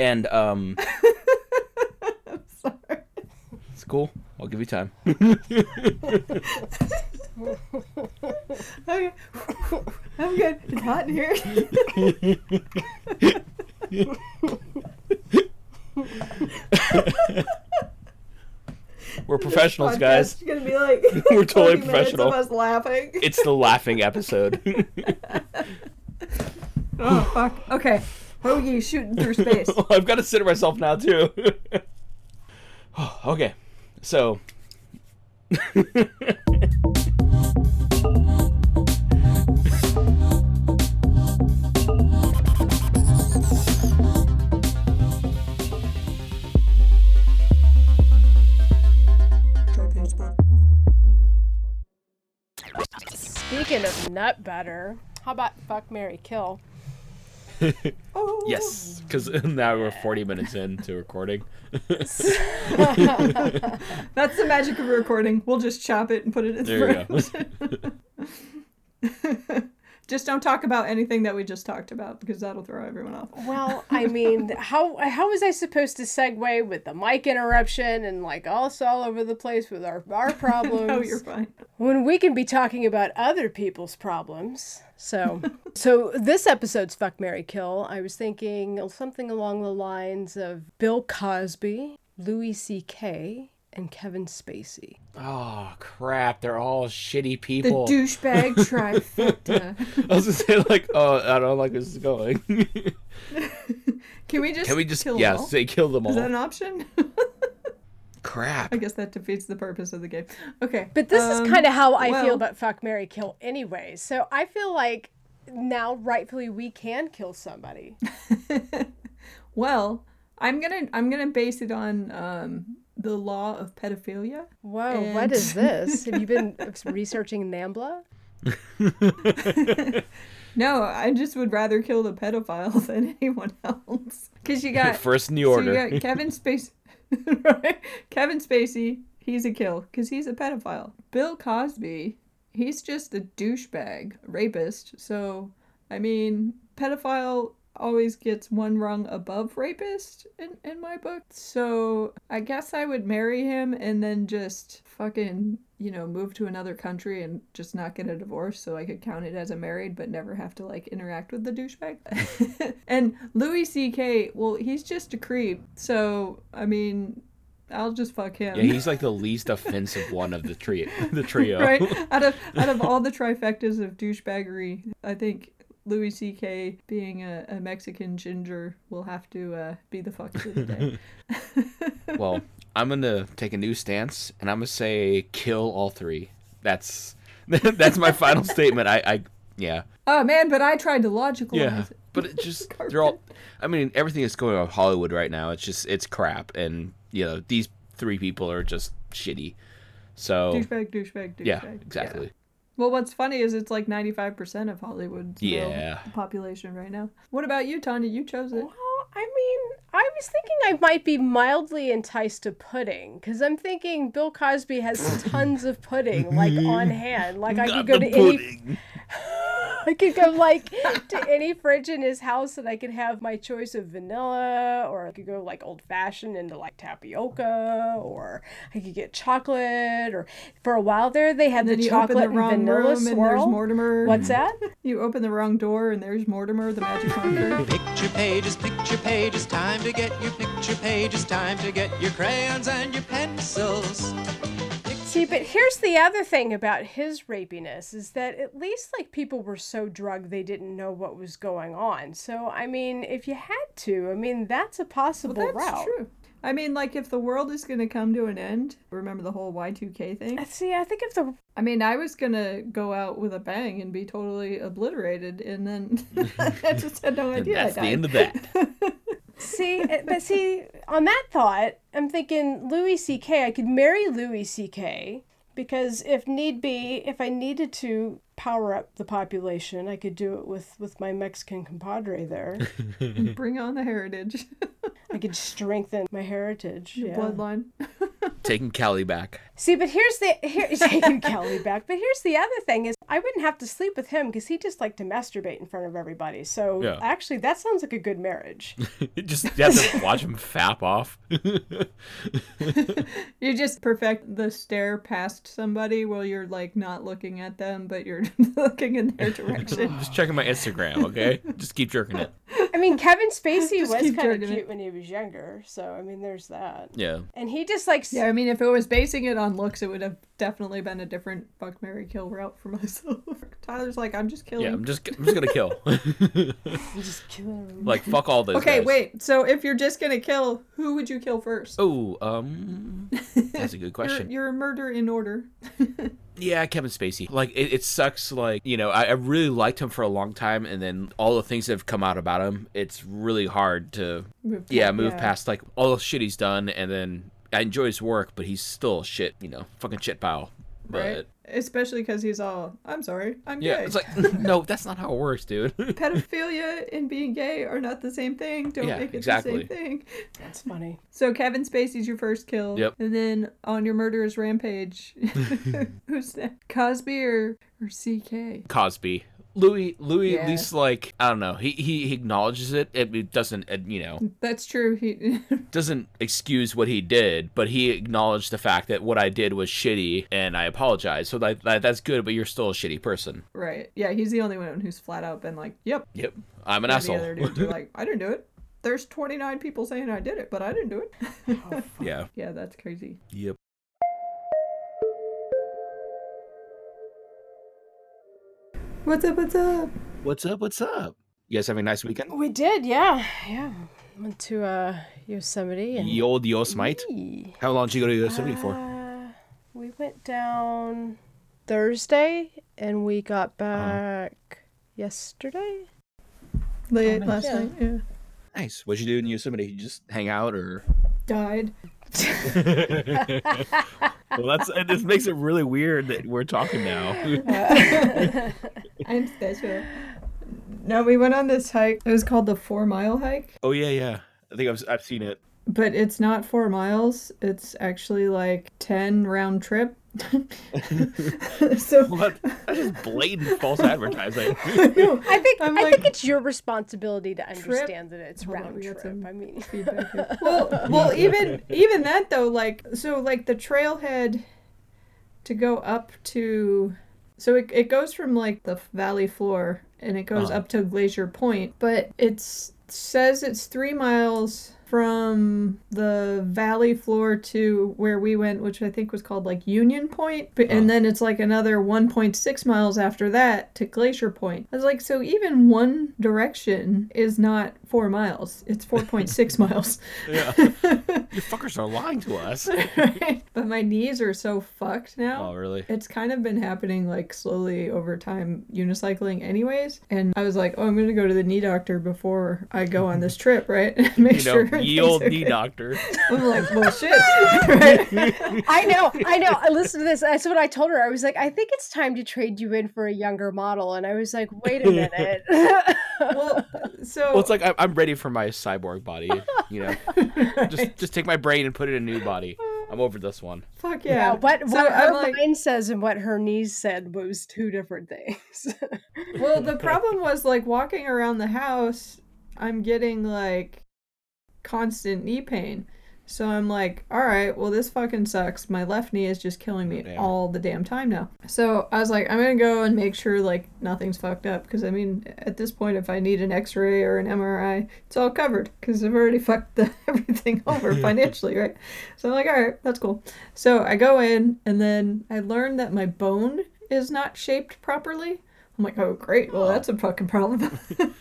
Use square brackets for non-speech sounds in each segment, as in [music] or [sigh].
And um, [laughs] I'm sorry. it's cool. I'll give you time. [laughs] Okay. I'm good. It's hot in here. We're professionals, guys. It's gonna be like [laughs] We're 40 totally minutes professional. Of us laughing. It's the laughing episode. oh fuck. Okay. Hoagie shooting through space. [laughs] I've got to center myself now too. [sighs] okay, so. Speaking of nut butter, how about fuck Mary Kill? [laughs] Oh. Yes, because [laughs] now we're 40 minutes into recording. [laughs] That's the magic of recording. We'll just chop it and put it in There you the Just don't talk about anything that we just talked about because that'll throw everyone off. Well, I [laughs] mean, how how was I supposed to segue with the mic interruption and like us all over the place with our our [laughs] problems? Oh, you're fine. when we can be talking about other people's problems. So, [laughs] so this episode's fuck Mary Kill. I was thinking something along the lines of Bill Cosby, Louis C.K., and Kevin Spacey. Oh crap! They're all shitty people. The douchebag [laughs] trifecta. I was gonna say like, oh, I don't like this is going. [laughs] Can we just Can we just kill them yeah all? say kill them Is that an option? [laughs] Crap. I guess that defeats the purpose of the game. Okay. But this um, is kind of how I well- feel about fuck Mary Kill, anyway. So I feel like now rightfully we can kill somebody. Well, I'm gonna I'm gonna base it on um, the law of pedophilia. Whoa, what And- is this? Have you been [laughs] researching NAMBLA? [laughs] No, I just would rather kill the pedophile [laughs] than anyone else. Because you got First in the order. so you got Kevin Spacey, right? Kevin Spacey, he's a kill because he's a pedophile. Bill Cosby, he's just a douchebag, rapist. So, I mean, pedophile always gets one rung above rapist in, in my book. So, I guess I would marry him and then just fucking, you know, move to another country and just not get a divorce so I could count it as a married but never have to like interact with the douchebag. [laughs] and Louis C.K., well, he's just a creep. So, I mean, I'll just fuck him. Yeah, he's like the least [laughs] offensive one of the trio. [laughs] The trio. right? Out of out of all the trifectas of douchebaggery, I think Louis C.K. being a, a Mexican ginger will have to uh, be the fuck of the day. [laughs] [laughs] Well, I'm gonna take a new stance, and I'm gonna say kill all three. That's [laughs] that's my final statement. I, I yeah oh man, but I tried to logicalize yeah. it. But it just they're all. I mean, everything that's going on with Hollywood right now, it's just it's crap, and you know these three people are just shitty. So Douchebag, douchebag, douchebag. yeah, exactly. Well, what's funny is it's like 95% of Hollywood's Yeah. population right now. What about you, Tanya? You chose it. Well, I mean, I was thinking I might be mildly enticed to pudding because I'm thinking Bill Cosby has [laughs] tons of pudding like on hand. Like I could go to any, [laughs] I could go like to any fridge in his house and I could have my choice of vanilla, or I could go like old fashioned into like tapioca, or I could get chocolate. Or for a while there, they had Then the chocolate the and vanilla room and there's swirl. Mortimer. What's that? You open the wrong door and there's Mortimer, the magic marker. Picture pages, picture pages, time to get your picture pages, time to get your crayons and your pencils. See, but here's the other thing about his rapiness is that at least like people were so drugged they didn't know what was going on. So I mean, if you had to, I mean that's a possible Well, that's route. true. I mean, like, if the world is going to come to an end, remember the whole Y2K thing? Uh, See, I think if the I mean, I was going to go out with a bang and be totally obliterated, and then [laughs] I just had no [laughs] And idea. that's I the died. end of that. [laughs] see, uh, but see, on that thought, I'm thinking Louis C.K. I could marry Louis C.K. because if need be, if I needed to power up the population, I could do it with with my Mexican compadre there. [laughs] [laughs] Bring on the heritage, I could strengthen my heritage. Yeah. bloodline. [laughs] Taking Callie back. See, but here's the here taking Kelly back. But here's the other thing is I wouldn't have to sleep with him because he just liked to masturbate in front of everybody. So Yeah. actually, that sounds like a good marriage. just you have to watch him fap off. You just perfect the stare past somebody while you're like not looking at them, but you're [laughs] looking in their [laughs] direction. just checking my Instagram, okay? Just keep jerking it. I mean, Kevin Spacey Just was kind of jerking it. cute when he was younger. So I mean, there's that. Yeah. And he just like Yeah, I mean, if it was basing it on looks, it would have definitely been a different fuck Mary kill route for [laughs] myself. Tyler's like, I'm just killing. Yeah, I'm just I'm just gonna kill. [laughs] just kill like fuck all those okay, guys. wait. So if you're just gonna kill, who would you kill first? Oh, um [laughs] that's a good You're, question. you're a murder in order. Yeah, Kevin Spacey. Like it, it sucks. Like you know, I, I really liked him for a long time, and then all the things that have come out about him, it's really hard to Move yeah past- move past like all the shit he's done, and then I enjoy his work, but he's still shit. You know, fucking shit pile. But Right? Especially because he's all, I'm sorry, I'm yeah, gay. it's like [laughs] no, that's not how it works, dude. [laughs] Pedophilia and being gay are not the same thing. Don't Yeah, make it exactly. the same thing. That's funny. So Kevin Spacey's your first kill. Yep. And then on your murderous rampage, [laughs] who's that? Cosby or, or CK? Cosby. Louis, Louis, Yeah. at least like I don't know, he he, acknowledges it. it. Doesn't, you know, That's true. He [laughs] doesn't excuse what he did, but he acknowledged the fact that what I did was shitty, and I apologize. So that, that that's good, but you're still a shitty person. right. Yeah, he's the only one who's flat out been like, "Yep." Yep, I'm an And asshole. The other dudes are [laughs] like, "I didn't do it." There's 29 people saying I did it, but I didn't do it. [laughs] Oh, yeah. yeah, that's crazy. Yep. What's up? What's up? What's up? What's up? You guys having a nice weekend? We did, yeah, yeah. Went to uh, Yosemite and Ye old Yosemite. Yee. How long did you go to Yosemite for? Uh, we went down Thursday and we got back yesterday. Late nice. last Yeah. night. Yeah. Nice. What'd you do in Yosemite? You just hang out, or? Died. [laughs] [laughs] well, that's and this makes it really weird that we're talking now. [laughs] I'm special. No, we went on this hike. It was called the Four Mile Hike. oh yeah, yeah. I think I've I've seen it. But it's not four miles. It's actually like 10 round trip. [laughs] so, What? That's just blatant false advertising. [laughs] no, I think I'm I like- think it's your responsibility to understand that it's Hold on, round we got trip. some I mean, feedback here. [laughs] well, well, even even that though, like so, like the trailhead to go up to, so it it goes from like the valley floor and it goes Uh-huh. up to Glacier Point, but it's says it's three miles from the valley floor to where we went, which I think was called like Union Point, but, Uh-huh. and then it's like another 1.6 miles after that to Glacier Point. I was like, so even one direction is not four miles; it's [laughs] 4.6 miles. yeah. [laughs] You fuckers are lying to us. [laughs] Right? But my knees are so fucked now. Oh really? It's kind of been happening like slowly over time, unicycling, anyways. And I was like, oh, I'm gonna go to the knee doctor before I go on this trip, right? Make You know, sure. Ye old knee doctor. [laughs] I'm like, well, shit. right? [laughs] I know, I know. Uh, I listened to this. That's what I told her. I was like, I think it's time to trade you in for a younger model. And I was like, wait a [laughs] minute. Well, so Well, it's like I'm- I'm ready for my cyborg body. You know, just just take my brain and put it in a new body. I'm over this one. fuck yeah, yeah. what So what her I'm like- mind says and what her knees said was two different things. Well, the problem was like walking around the house, I'm getting like constant knee pain. So I'm like, all right, well, this fucking sucks. My left knee is just killing me Damn. all the damn time now. So I was like, I'm gonna go and make sure like nothing's fucked up. Because I mean, at this point, if I need an x ray or an MRI, it's all covered. Because I've already [laughs] fucked the, everything [laughs] over financially, right? So I'm like, all right, that's cool. So I go in, and then I learned that my bone is not shaped properly. I'm like, oh, great. Well, that's a fucking problem.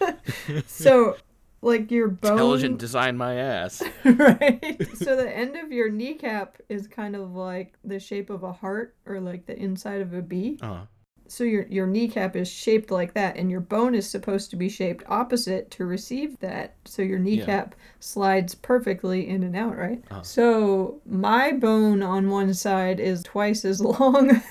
[laughs] so, like, your bone. Intelligent design, my ass. [laughs] right? So, the end of your kneecap is kind of like the shape of a heart or like the inside of a bee. Uh, So, your, your kneecap is shaped like that, and your bone is supposed to be shaped opposite to receive that. So, your kneecap slides perfectly in and out, right? Uh-huh. So, my bone on one side is twice as [laughs] long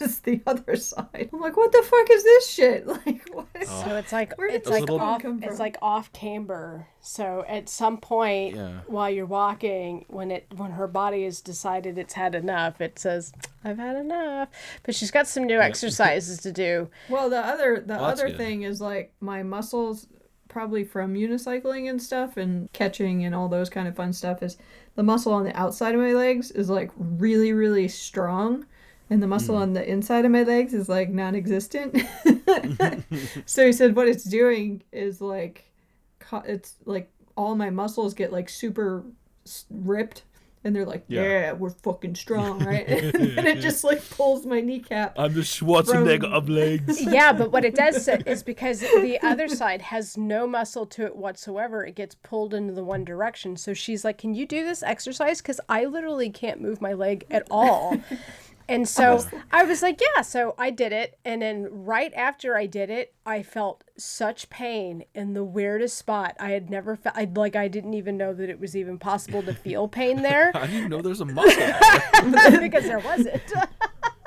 as the other side. I'm like, what the fuck is this shit? [laughs] Like, what? Oh. so it's like Where it's like off it's like off camber. So at some point Yeah. while you're walking, when it when her body has decided it's had enough, it says, "I've had enough." But she's got some new exercises to do. Well, the other the Well, other good. thing is like my muscles, probably from unicycling and stuff and catching and all those kind of fun stuff, is the muscle on the outside of my legs is like really really strong, and the muscle hmm. on the inside of my legs is like non-existent. [laughs] so he said what it's doing is like, co- it's like all my muscles get like super ripped. And they're like, Yeah. yeah, we're fucking strong, right? [laughs] [laughs] and it just like pulls my kneecap. I'm the Schwarzenegger From- of legs. [laughs] Yeah, but what it does is because the other side has no muscle to it whatsoever, it gets pulled into the one direction. So she's like, "Can you do this exercise? Because I literally can't move my leg at all." And so I was like, yeah. So I did it. And then right after I did it, I felt such pain in the weirdest spot. I had never felt, I'd, like, I didn't even know that it was even possible to feel pain [laughs] there I didn't even know there's a muscle. there. [laughs] because there wasn't.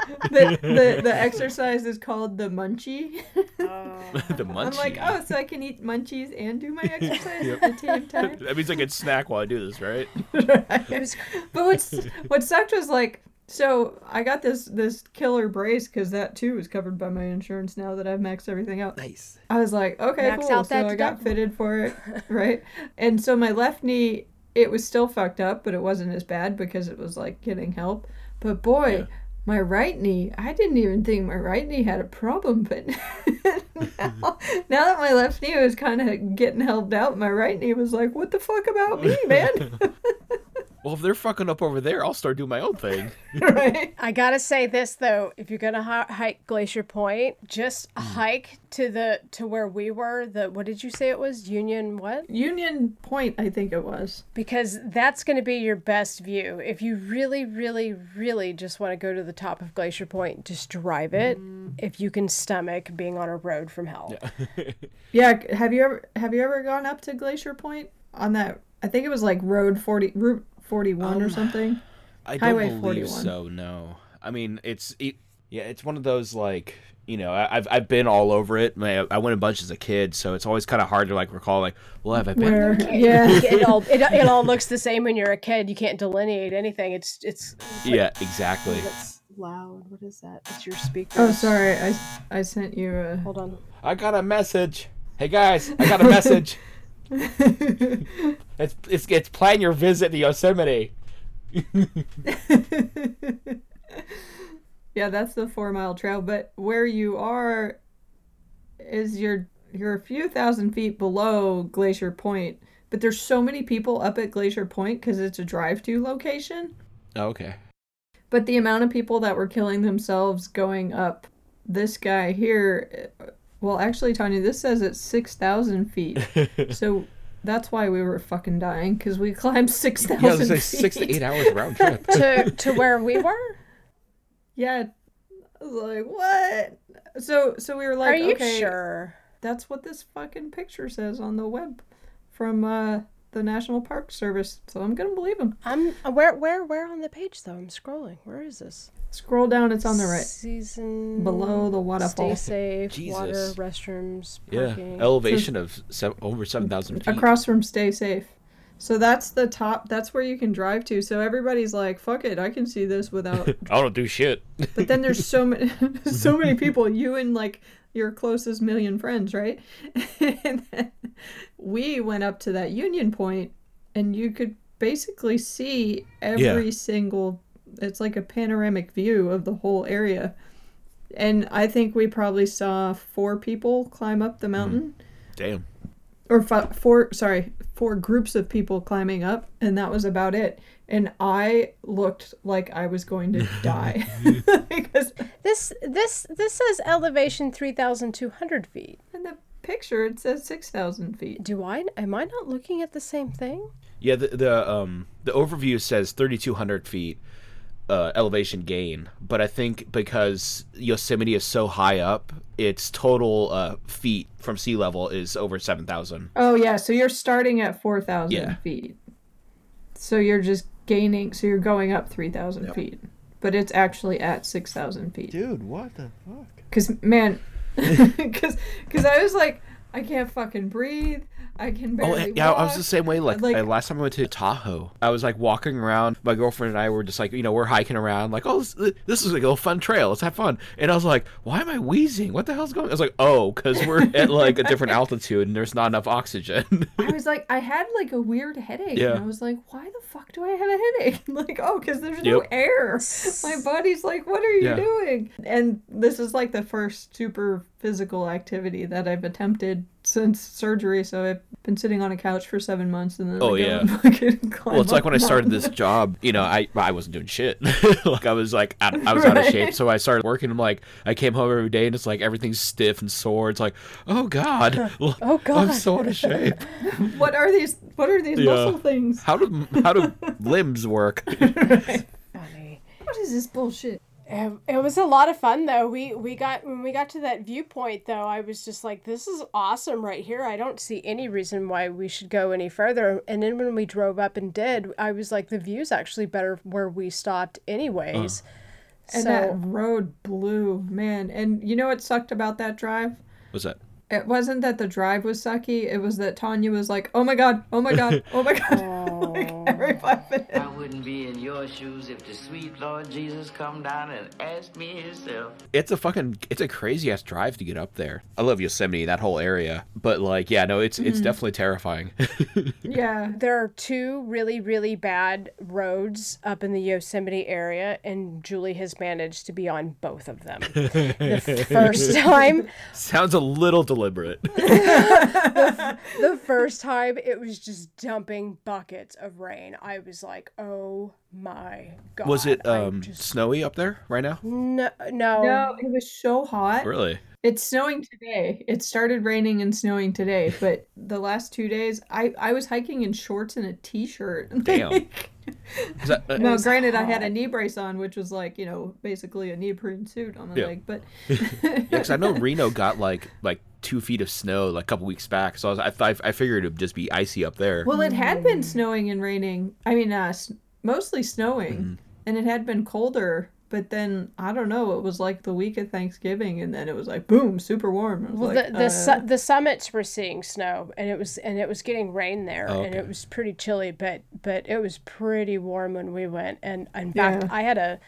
[laughs] the, the the exercise is called the munchie. the munchie. I'm like, oh, so I can eat munchies and do my exercise at the same time. That means I can snack while I do this, right? It was But what's what sucked was like, so I got this this killer brace because that too is covered by my insurance now that I've maxed everything out. Nice. I was like, okay, Max cool. out So that I got fitted for it, [laughs] right? And so my left knee, it was still fucked up, but it wasn't as bad because it was like getting help. But boy, Yeah. my right knee, I didn't even think my right knee had a problem, [laughs] but now, [laughs] now that my left knee was kind of getting helped out, my right knee was like, what the fuck about me, man? Well, if they're fucking up over there, I'll start doing my own thing. [laughs] right? [laughs] I gotta say this though: if you're gonna hi- hike Glacier Point, just hmm. hike to the to where we were. The what did you say it was? Union what? Union Point, I think it was. Because that's gonna be your best view. If you really, really, really just want to go to the top of Glacier Point, just drive it. Mm. If you can stomach being on a road from hell. Yeah, [laughs] have you ever have you ever gone up to Glacier Point on that? I think it was like Road Forty, Route Forty One or um, something. I don't Highway believe 41. so. No. I mean, it's it, yeah, it's one of those like you know I, I've I've been all over it. My, I went a bunch as a kid, so it's always kind of hard to like recall like, well, have I been Where, there? [laughs] yeah, it all it, it all looks the same when you're a kid. You can't delineate anything. It's it's Yeah, exactly. that's loud. What is that? It's your speaker. Oh, sorry, I I sent you a. Hold on. I got a message. Hey guys, I got a [laughs] message. [laughs] it's it's it's plan your visit to Yosemite. [laughs] yeah, that's the four mile trail. But where you are is you're you're a few thousand feet below Glacier Point. But there's so many people up at Glacier Point because it's a drive-to location. Oh, okay. But the amount of people that were killing themselves going up this guy here, uh, well, actually, Tanya, this says it's 6,000 feet. [laughs] so that's why we were fucking dying, because we climbed 6,000 Yeah, I was feet. like six to eight hours round trip. to to where we were. Yeah. I was like, what? So, so we were like, Are you okay, sure? that's what this fucking picture says on the web from uh, the National Park Service. So I'm going to believe him. I'm uh, where where where on the page though? I'm scrolling. Where is this? Scroll down, it's on the right. Season Below the waterfall. Stay safe. Water, Jesus. restrooms, Yeah, parking. elevation of seven, over seven thousand feet. across from Stay Safe. So that's the top. That's where you can drive to. So everybody's like, "Fuck it, I can see this without." [laughs] I don't do shit. but then there's so many, [laughs] so many people. You and like your closest million friends, right? [laughs] and then we went up to that Union Point, and you could basically see every Yeah. single. It's like a panoramic view of the whole area. And I think we probably saw four people climb up the hmm. mountain Damn. or fi- four sorry four groups of people climbing up and that was about it and i looked like i was going to [laughs] die [laughs] because This this this says elevation three thousand two hundred feet. in the picture it says 6000 feet Do I am I not looking at the same thing? Yeah, the the um the overview says thirty two hundred feet uh, elevation gain, but I think because Yosemite is so high up, its total uh, feet from sea level is over seven thousand. oh yeah so you're starting at 4000 Yeah. feet so you're just gaining so you're going up 3000 feet but it's actually at 6000 feet Dude, what the fuck? Cause man, [laughs] [laughs] cause, cause I was like, I can't fucking breathe. I can Oh barely yeah, I was the same way. Like, Like- last time I went to Tahoe, I was like walking around. My girlfriend and I were just like, you know, we're hiking around. Like, oh, this, this is like a little fun trail. Let's have fun. And I was like, why am I wheezing? What the hell's going? on? I was like, oh, because we're [laughs] at like a different altitude and there's not enough oxygen. I was like, I had like a weird headache. Yeah. And I was like, why the fuck do I have a headache? [laughs] like, oh, because there's no air. My body's like, what are you Yeah. doing? And this is like the first super physical activity that I've attempted since surgery. So I've been sitting on a couch for seven months and then Oh, I go yeah. [laughs] fucking climb well, it's like up when I started this job. You know, I I wasn't doing shit. [laughs] like I was like out, I was out of shape. So I started working. I'm like, I came home every day and it's like everything's stiff and sore. It's like, oh god, Oh, god I'm so out of shape. [laughs] What are these? What are these Yeah. muscle things? How do how do limbs work? Funny. What is this bullshit? It, it was a lot of fun though. We we got when we got to that viewpoint though, I was just like, "This is awesome right here. I don't see any reason why we should go any further." And then when we drove up and did, I was like, "The view's actually better where we stopped, anyways." Uh. And so that road blew, man. And you know what sucked about that drive? What's that? It wasn't that the drive was sucky. It was that Tanya was like, "Oh my god, oh my god, oh my god," [laughs] like every five minutes. I wouldn't be in your shoes if the sweet Lord Jesus come down and asked me himself. It's a fucking it's a crazy ass drive to get up there. I love Yosemite, that whole area. But like, yeah, no, it's it's mm-hmm. definitely terrifying. [laughs] Yeah, there are two really really bad roads up in the Yosemite area, and Julie has managed to be on both of them. [laughs] the first time Sounds a little deliberate. [laughs] [laughs] [laughs] the first time it was just dumping buckets of rain. I was like, "Oh my god!" Was it um just- snowy up there right now? no, no, no, it was so hot. Really? It's snowing today. It started raining and snowing today, [laughs] but the last two days, I I was hiking in shorts and a t-shirt. [laughs] Damn. That- uh, no, was granted, I had a knee brace on, which was like you know basically a neoprene suit on my Yeah. leg, but [laughs] Yeah, because I know Reno got like like two feet of snow like a couple weeks back. So I was I, thought I figured it'd just be icy up there. Well, it had been snowing and raining. I mean, uh, s- mostly snowing, Mm-hmm. and it had been colder. But then I don't know. It was like the week of Thanksgiving, and then it was like boom, super warm. Was Well, like, the the, uh, su- the summits were seeing snow, and it was and it was getting rain there, Oh, and it was pretty chilly, but but it was pretty warm when we went. And in fact, Yeah. I had a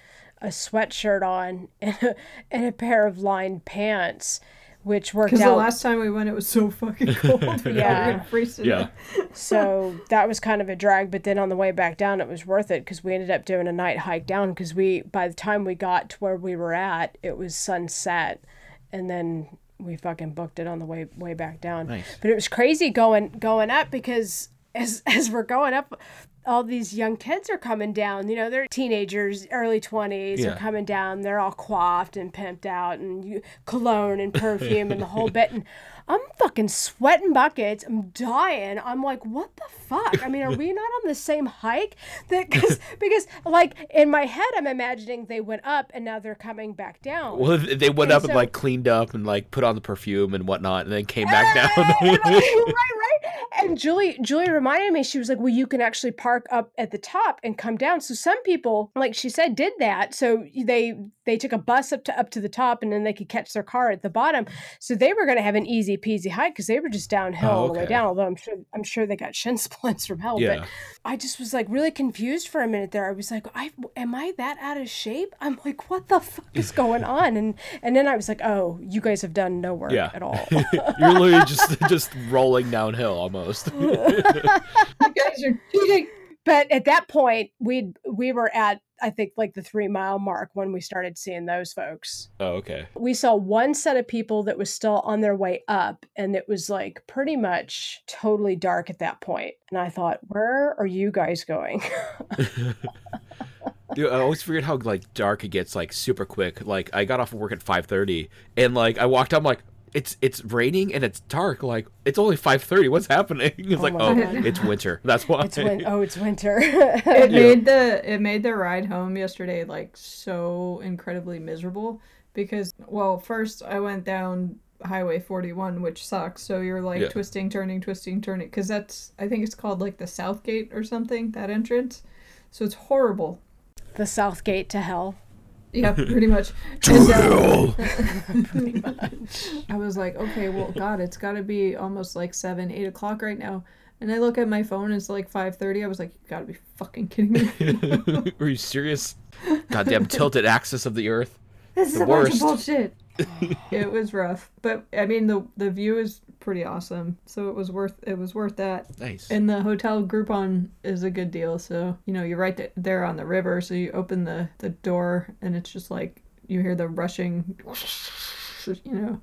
a sweatshirt on [laughs] and a, and a pair of lined pants, which worked out. Because the last time we went, it was so fucking cold. [laughs] we we were Yeah. gonna freeze to yeah. so that was kind of a drag but then on the way back down it was worth it because we ended up doing a night hike down because we by the time we got to where we were at it was sunset and then we fucking booked it on the way way back down Nice. but it was crazy going going up because as [laughs] as we're going up all these young kids are coming down. You know they're teenagers early 20s Yeah. are coming down. They're all coiffed and pimped out and you, cologne and perfume and the whole [laughs] bit. And i'm fucking sweating buckets. I'm dying. I'm like what the fuck? I mean are we not on the same hike? That cause, [laughs] because like in my head i'm imagining they went up and now they're coming back down. Well, they went And up and like cleaned up and like put on the perfume and whatnot, and then came back [laughs] down. right, right. And Julie, Julie reminded me. She was like, "Well, you can actually park up at the top and come down." So some people, like she said, did that. So they they took a bus up to up to the top, and then they could catch their car at the bottom. So they were going to have an easy peasy hike because they were just downhill Oh, all the way down. Although I'm sure I'm sure they got shin [laughs] splints from hell. Yeah. But I just was like really confused for a minute there. I was like, I am I that out of shape? I'm like, what the fuck is going on? And and then I was like, oh, you guys have done no work yeah. at all. [laughs] You're literally just [laughs] just rolling downhill almost. You guys are cheating. But at that point we we were at i think like the three mile mark when we started seeing those folks oh, okay. we saw one set of people that was still on their way up and it was like pretty much totally dark at that point. and i thought where are you guys going [laughs] Dude, I always forget how like dark it gets like super quick. Like I got off of work at five thirty, and like I walked up, I'm like, it's it's raining and it's dark. Like it's only five thirty. What's happening? [laughs] It's oh like, oh, God. it's winter. That's why. it's win- oh it's winter It [laughs] made the it made the ride home yesterday like so incredibly miserable because well, first I went down Highway 41, which sucks. So you're like Yeah. twisting, turning, twisting, turning because that's I think it's called like the South Gate or something that entrance. So it's horrible. the south gate to hell Yeah, [laughs] pretty much. And, uh, [laughs] I was like, okay, well, God, it's got to be almost like seven, eight o'clock right now. And I look at my phone, it's like five thirty. I was like, you gotta be fucking kidding me. [laughs] Are you serious? Goddamn tilted axis of the earth. this is The a bunch of worst. bullshit. [laughs] it was rough, but I mean the the view is pretty awesome, so it was worth it was worth that. Nice. And the hotel Groupon is a good deal. So you know you're right there on the river, so you open the the door and it's just like you hear the rushing, [laughs] you know.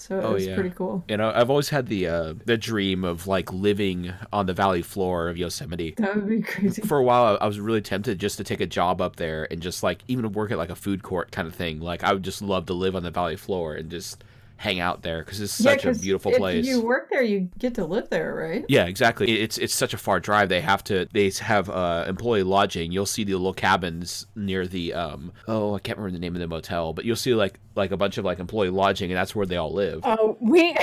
So it Oh, was yeah. pretty cool. You know, I've always had the uh, the dream of like living on the valley floor of Yosemite. [laughs] That would be crazy. For a while, I I was really tempted just to take a job up there and just like even work at like a food court kind of thing. Like I would just love to live on the valley floor and just hang out there because it's such a beautiful place. if you work there, you get to live there, right? Yeah, exactly. It's it's such a far drive. They have to they have uh, employee lodging. You'll see the little cabins near the um oh I can't remember the name of the motel, but you'll see like like a bunch of like employee lodging, and that's where they all live. Oh, we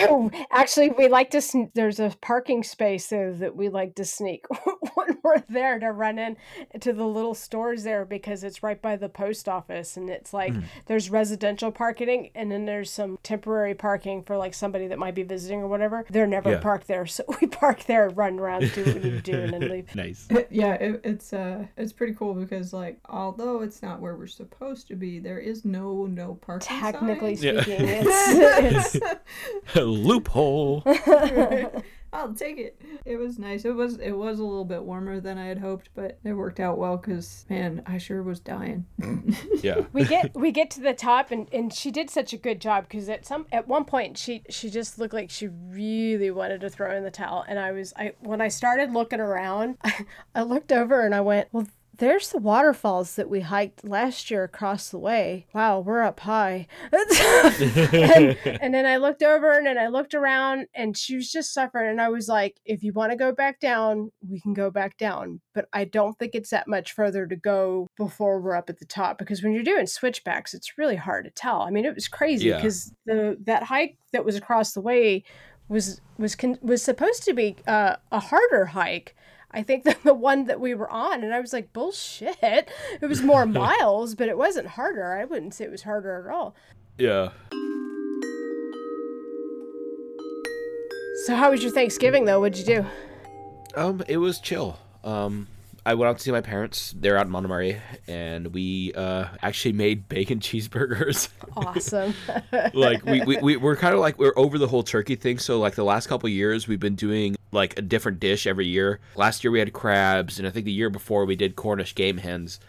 [laughs] actually we like to. sn- There's a parking space there that we like to sneak [laughs] when we're there to run in to the little stores there because it's right by the post office and it's like Hmm. there's residential parking and then there's some temporary parking for like somebody that might be visiting or whatever. They're never Yeah. parked there, so [laughs] we park there, run around, do what we need to do, and then [laughs] leave. Nice. [laughs] yeah, it, it's uh, it's pretty cool because like although it's not where we're supposed to be, there is no no parking. Technically sign. Yeah. speaking, it's, it's Loophole. I'll take it. It was nice. It was it was a little bit warmer than I had hoped, but it worked out well because man, I sure was dying. [laughs] Yeah. we get we get to the top and, and she did such a good job because at some at one point she she just looked like she really wanted to throw in the towel and I was I when I started looking around I, [laughs] I looked over and I went well there's the waterfalls that we hiked last year across the way. Wow, we're up high. [laughs] and, and then I looked over and then I looked around and she was just suffering. And I was like, if you want to go back down, we can go back down. But I don't think it's that much further to go before we're up at the top because when you're doing switchbacks, it's really hard to tell. I mean, it was crazy Yeah. because the that hike that was across the way was was con- was supposed to be uh, a harder hike. I think [laughs] than the one that we were on, and I was like, bullshit. It was more [laughs] miles, but it wasn't harder. I wouldn't say it was harder at all. Yeah. So, how was your Thanksgiving, though? What'd you do? Um, it was chill. Um, I went out to see my parents. They're out in Montgomery, and we uh actually made bacon [laughs] cheeseburgers. Awesome. like we, we, we we're kind of like we're over the whole turkey thing so like the last couple years we've been doing like a different dish every year last year we had crabs and i think the year before we did cornish game hens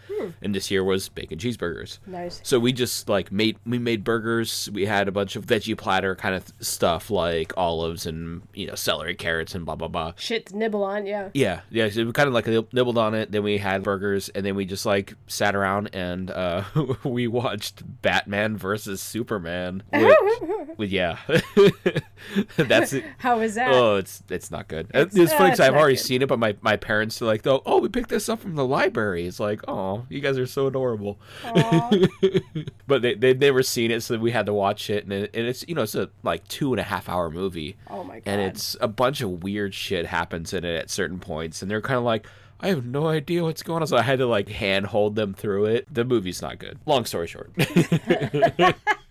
and this year was bacon cheeseburgers nice. so we just like made we made burgers we had a bunch of veggie platter kind of stuff like olives and you know celery carrots and blah blah blah Shit to nibble on, yeah. yeah, yeah. So we kind of like nibbled on it. Then we had burgers, and then we just like sat around and uh, [laughs] we watched Batman versus Superman. With [laughs] yeah, [laughs] that's it. How was that? Oh, it's it's not good. It's, It's- funny because I've already good. seen it, but my, my parents are like, oh, oh, we picked this up from the library. It's like, oh, you guys are so adorable. [laughs] But they they've never seen it, so we had to watch it, and it, and it's you know it's a like two and a half hour movie oh my god. and it's a bunch of weird shit happens in it at certain points and they're kind of like i have no idea what's going on so i had to like hand hold them through it the movie's not good long story short [laughs] [laughs]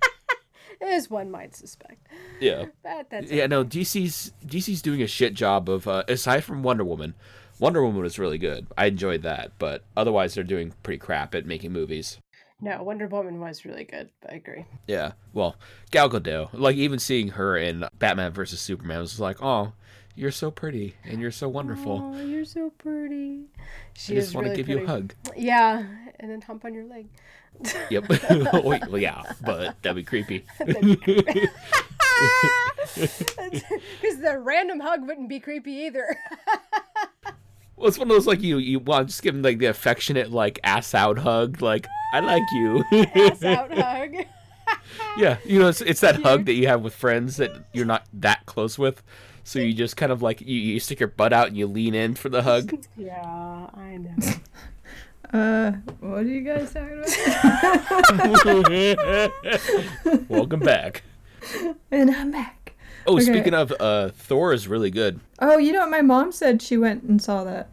as one might suspect. yeah [laughs] That that's yeah no dc's dc's doing a shit job of uh, aside from wonder woman wonder woman was really good i enjoyed that but otherwise they're doing pretty crap at making movies no Wonder Woman was really good. I agree. yeah well gal gadot like even seeing her in batman versus superman was like oh you're so pretty and you're so wonderful Oh, you're so pretty. She i just want to really give you a hug Yeah, and then hump on your leg. Yep. oh, [laughs] [laughs] wait, well, yeah, but that'd be creepy. [laughs] Because the random hug wouldn't be creepy either. Well, it's one of those like you you want to just give them like the affectionate like ass out hug, like I like you. Ass out hug. yeah, you know it's it's that hug that you have with friends that you're not that close with, so you just kind of like you, you stick your butt out and you lean in for the hug. Yeah, I know. Uh, what are you guys talking about? [laughs] Welcome back. and I'm back. Oh, Okay. speaking of, uh, Thor is really good. Oh, you know what? My mom said she went and saw that.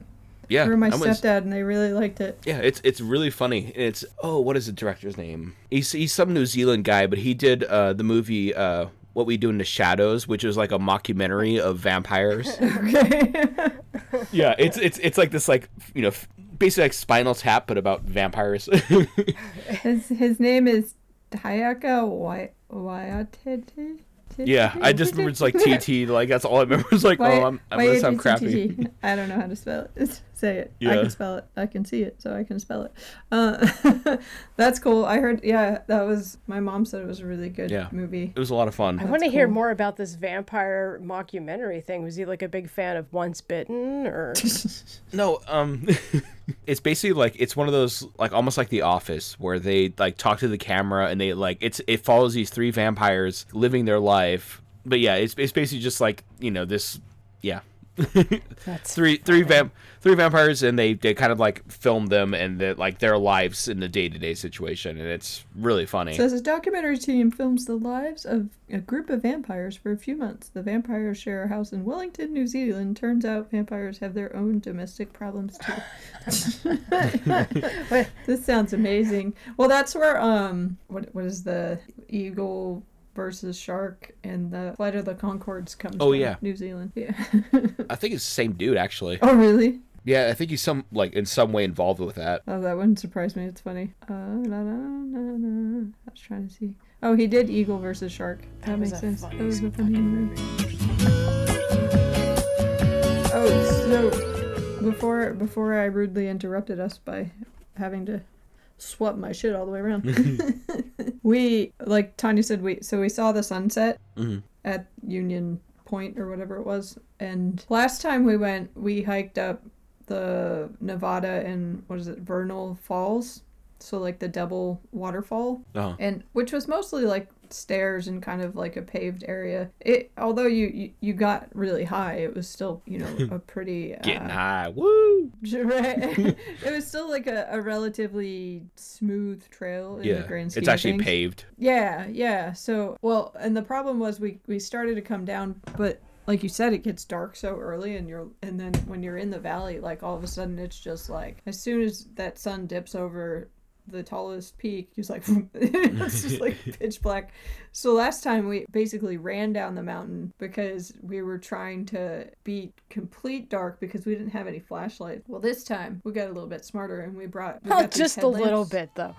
Yeah, Or my I went- stepdad, and they really liked it. Yeah, it's it's really funny. It's oh, what is the director's name? He's he's some New Zealand guy, but he did uh, the movie uh, What We Do in the Shadows, which is like a mockumentary of vampires. [laughs] Okay. [laughs] yeah, it's it's it's like this like you know basically like Spinal Tap, but about vampires. [laughs] his his name is Tayaka Wai Waiatete. yeah, I just remember it's like TT. Like that's all I remember. It's like oh, I'm, I'm gonna sound crappy. I don't know how to spell it. [laughs] Say it. I can spell it. I can see it, so I can spell it. Uh, [laughs] that's cool. I heard. Yeah, that was. My mom said it was a really good Yeah. movie. It was a lot of fun. I want to hear more about this vampire mockumentary thing. Was he like a big fan of Once Bitten or [laughs] No, um [laughs] it's basically like it's one of those like almost like The Office where they like talk to the camera and they like it's it follows these three vampires living their life. But yeah, it's it's basically just like, you know, this yeah. That's three three vamp three vampires and they they kind of like film them and the, like their lives in the day-to-day situation and it's really funny. So this documentary team films the lives of a group of vampires for a few months. The vampires share a house in Wellington, New Zealand. Turns out vampires have their own domestic problems too. [laughs] [laughs] this sounds amazing. Well, that's where um, what what is the eagle versus shark and the flight of the Conchords comes. Oh, from yeah. New Zealand. [laughs] Yeah. [laughs] I think it's the same dude actually. oh really? Yeah, I think he's some like in some way involved with that. Oh, that wouldn't surprise me. It's funny. Uh, na, na, na, na. I was trying to see. Oh, he did Eagle versus Shark. That, That makes sense. That was a funny fucking movie. Oh, so before before I rudely interrupted us by having to swap my shit all the way around, [laughs] we like Tanya said we so we saw the sunset Mhm. at Union Point or whatever it was, and last time we went, we hiked up the Nevada and what is it, Vernal Falls. So like the double waterfall, Oh. and which was mostly like stairs and kind of like a paved area. It although you you, you got really high, it was still you know a [laughs] pretty uh, Getting high. Woo! [laughs] Right. [laughs] it was still like a, a relatively smooth trail in Yeah. the grand scheme It's actually paved. Yeah, yeah. So, well, and the problem was we we started to come down, but like you said, it gets dark so early, and you're and then when you're in the valley, like all of a sudden it's just like as soon as that sun dips over the tallest peak, it's like [laughs] it's just like [laughs] pitch black. So last time we basically ran down the mountain because we were trying to beat complete dark because we didn't have any flashlight. Well, this time we got a little bit smarter and we brought we Well, [laughs] got these just a little bit though.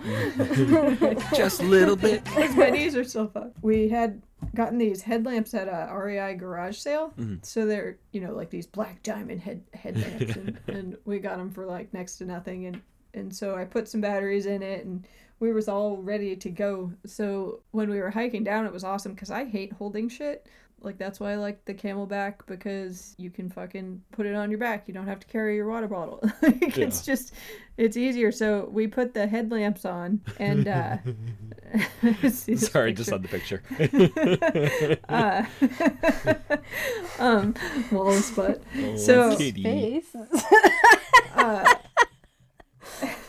Just a little bit. Because my knees are so fucked. We had gotten these headlamps at a REI garage sale. Mm-hmm. So they're, you know, like these black diamond head headlamps. and, and we got them for like next to nothing. And, and so I put some batteries in it and we was all ready to go. So when we were hiking down, it was awesome because I hate holding shit. Like that's why I like the CamelBak because you can fucking put it on your back. You don't have to carry your water bottle. [laughs] like, It's just, it's easier. So we put the headlamps on and uh, [laughs] see this Sorry, just picture. on the picture. [laughs] uh, um, Wallace butt. so kitty. Face. uh,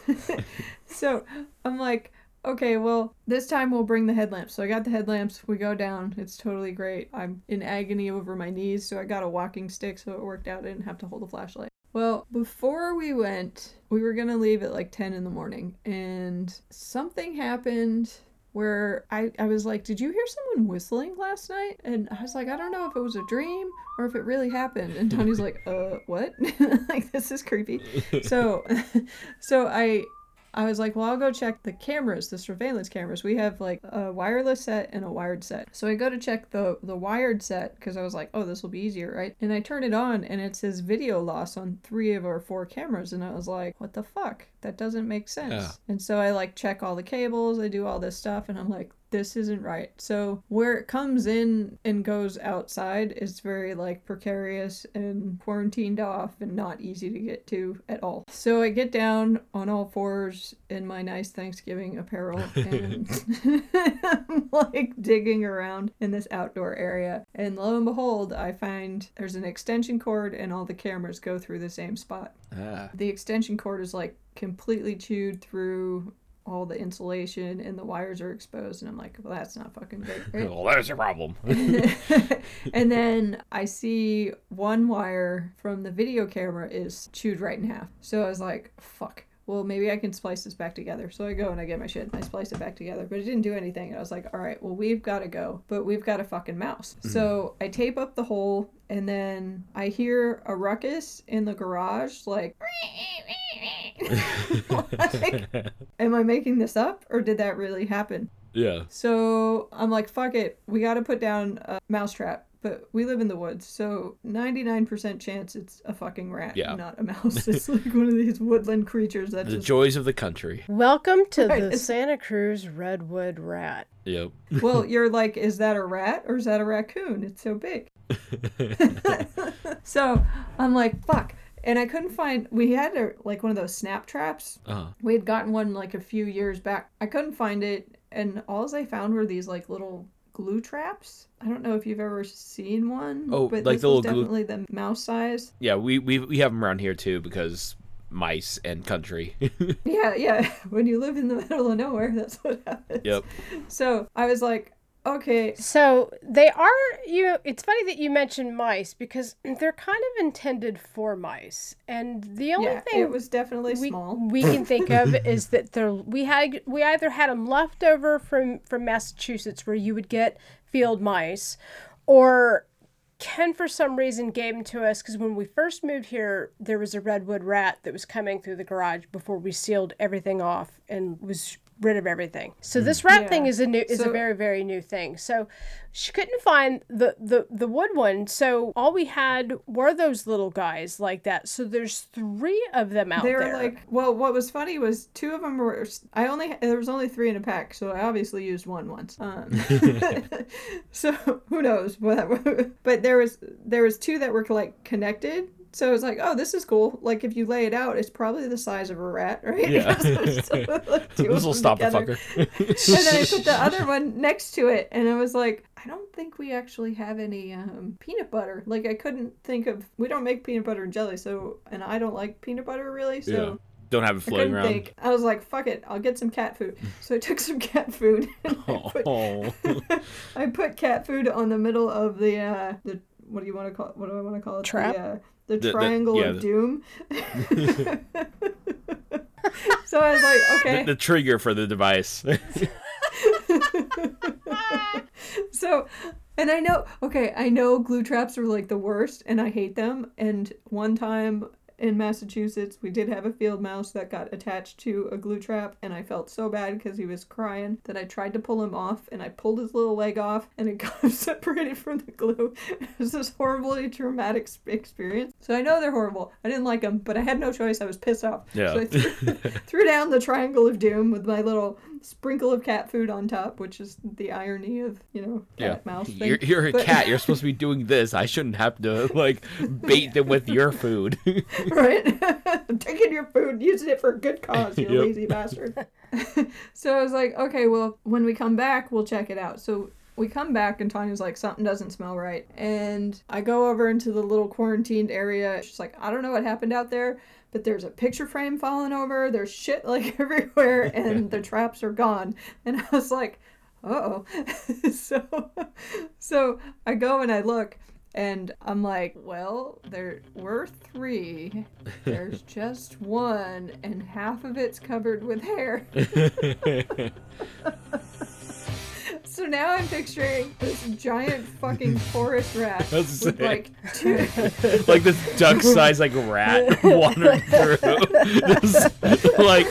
[laughs] so I'm like, okay, well, this time we'll bring the headlamps. So I got the headlamps. We go down. It's totally great. I'm in agony over my knees, so I got a walking stick, so it worked out. I didn't have to hold a flashlight. Well, before we went, we were gonna leave at like 10 in the morning, and something happened where I, I was like, Did you hear someone whistling last night? And I was like, I don't know if it was a dream or if it really happened. And Tony's like, Uh, what? [laughs] like, this is creepy. So, [laughs] so I. I was like, well, I'll go check the cameras, the surveillance cameras. We have like a wireless set and a wired set. So I go to check the the wired set because I was like, oh, this will be easier, right? And I turn it on and it says video loss on three of our four cameras, and I was like, what the fuck? That doesn't make sense. Yeah. And so I like check all the cables, I do all this stuff, and I'm like, this isn't right. So where it comes in and goes outside is very like precarious and quarantined off and not easy to get to at all. So I get down on all fours in my nice Thanksgiving apparel [laughs] and I'm [laughs] like digging around in this outdoor area. And lo and behold, I find there's an extension cord and all the cameras go through the same spot Ah. the extension cord is like completely chewed through all the insulation and the wires are exposed, and I'm like, well, that's not fucking great. [laughs] right? well, that's your problem. [laughs] and then I see one wire from the video camera is chewed right in half. So I was like, fuck. Well, maybe I can splice this back together. So I go and I get my shit and I splice it back together, but it didn't do anything. And I was like, all right, well, we've got to go, but we've got a fucking mouse. Mm-hmm. So I tape up the hole and then I hear a ruckus in the garage, like, like, [laughs] am I making this up or did that really happen? yeah. So I'm like, fuck it. We got to put down a mousetrap. But we live in the woods, so 99% chance it's a fucking rat, Yeah. not a mouse. [laughs] It's like one of these woodland creatures that The just. joys of the country. Welcome to Right, the it's- Santa Cruz Redwood Rat. Yep. [laughs] well, you're like, is that a rat or is that a raccoon? It's so big. [laughs] so I'm like, fuck. And I couldn't find. We had a, like one of those snap traps. Uh-huh. We had gotten one like a few years back. I couldn't find it, and all I found were these like little glue traps. I don't know if you've ever seen one. Oh, but like this the was little glue- definitely the mouse size. Yeah, we, we we have them around here too because mice and country. [laughs] Yeah, yeah. [laughs] When you live in the middle of nowhere, that's what happens. yep. So I was like, okay, So they are you. know, It's funny that you mentioned mice because [clears throat] they're kind of intended for mice, and the only yeah, thing it was definitely we, small. we can think of [laughs] is that they're we had we either had them left over from from Massachusetts where you would get field mice, or Ken for some reason gave them to us because when we first moved here, there was a redwood rat that was coming through the garage before we sealed everything off and was rid of everything. So this rat Yeah. thing is a new is a very very new thing. So she couldn't find the the the wood one. So all we had were those little guys like that. So there's three of them out They were there. like, well, what was funny was two of them were. I only there was only three in a pack, so I obviously used one once. Um, [laughs] [laughs] so who knows? Whatever. [laughs] But there was there was two that were like connected. So it was like, oh, this is cool. Like if you lay it out, it's probably the size of a rat, [laughs] right? Yeah. [laughs] Like, [laughs] this will them stop the fucker. and then I put the other one next to it, and I was like, I don't think we actually have any um, peanut butter. Like I couldn't think of. We don't make peanut butter and jelly, so and I don't like peanut butter really, so. yeah. Don't have it I floating couldn't around. think. I was like, "Fuck it, I'll get some cat food." So I took some cat food. And I, put, Oh. I put cat food on the middle of the uh, the what do you want to call it? What do I want to call it? Trap? The, uh, the the- triangle yeah, of the- doom. [laughs] so I was like, okay. the, the trigger for the device. [laughs] [laughs] So, and I know, okay, I know glue traps are like the worst and I hate them. And one time in Massachusetts, we did have a field mouse that got attached to a glue trap and I felt so bad because he was crying that I tried to pull him off and I pulled his little leg off and it [laughs] got separated from the glue. It was this horribly traumatic experience. So I know they're horrible. I didn't like them, but I had no choice. I was pissed off. Yeah. So I threw, [laughs] threw down the triangle of doom with my little sprinkle of cat food on top, which is the irony of, you know, yeah. cat mouse thing. You're, you're a But- cat. You're [laughs] supposed to be doing this. I shouldn't have to like bait them with your food. [laughs] right? [laughs] Taking your food, using it for a good cause, you Yep. lazy bastard. so I was like, okay, well, when we come back, we'll check it out. So we come back, and Tanya's like, something doesn't smell right. And I go over into the little quarantined area. She's like, I don't know what happened out there, but there's a picture frame falling over. There's shit [laughs] like everywhere, and the [laughs] traps are gone. And I was like, oh. [laughs] so, so I go and I look. And I'm like, well, there were three. There's just one, and half of it's covered with hair. So now I'm picturing this giant fucking [laughs] forest rat with like two, [laughs] like this duck-sized like rat [laughs] wandering through. Just like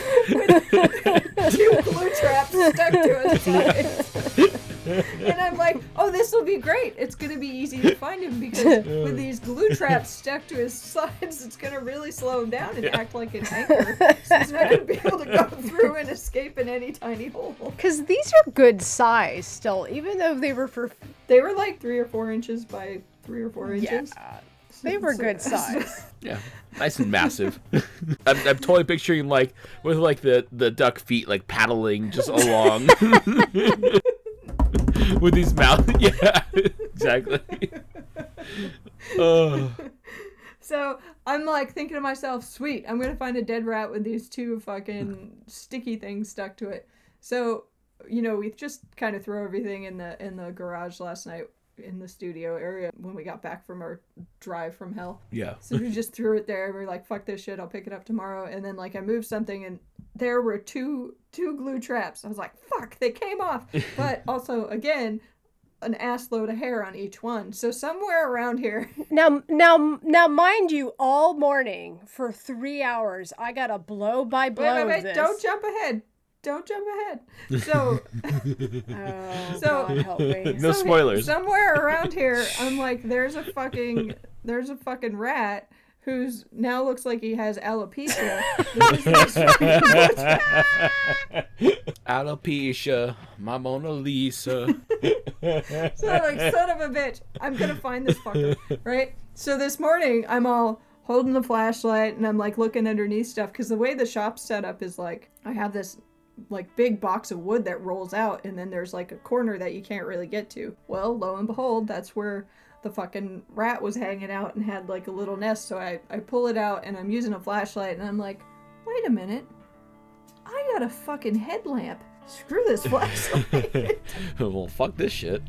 two glue traps stuck to his side. [laughs] and I'm like, oh, this will be great. It's gonna be easy to find him because [laughs] with these glue traps stuck to his [laughs] sides, it's gonna really slow him down and act like an anchor. So he's not gonna be able to go through and escape in any tiny hole. Because these are good size still, even though they were for. They were like three or four inches by three or four inches. Yeah, they were good size. yeah, nice and massive. I'm, I'm totally picturing like with like the the duck feet like paddling just along [laughs] with his mouth. [laughs] Yeah, exactly. [laughs] Oh, So I'm like thinking to myself, sweet, I'm gonna find a dead rat with these two fucking sticky things stuck to it. So, you know, we just kind of throw everything in the in the garage last night in the studio area when we got back from our drive from hell. Yeah. So we just threw it there. We are like, fuck this shit, I'll pick it up tomorrow. And then like I moved something and there were two two glue traps. I was like, fuck, they came off. [laughs] But also again, an ass load of hair on each one. So somewhere around here [laughs] Now, now, now, mind you, all morning for three hours, I got a blow by blow Wait, wait, wait! this. Don't jump ahead. Don't jump ahead. [laughs] So, Oh, So- God help me. No so spoilers. Somewhere around here, I'm like, there's a fucking, there's a fucking rat who's now looks like he has alopecia. This is these Alopecia, my Mona Lisa. [laughs] so like, son of a bitch, I'm gonna find this fucker, right? So this morning, I'm all holding the flashlight and I'm like looking underneath stuff because the way the shop's set up is like, I have this like big box of wood that rolls out and then there's like a corner that you can't really get to. Well, lo and behold, that's where the fucking rat was hanging out and had like a little nest. So I, I pull it out and I'm using a flashlight and I'm like, wait a minute. I got a fucking headlamp. Screw this [laughs] flashlight. [laughs] [laughs] well, fuck this shit.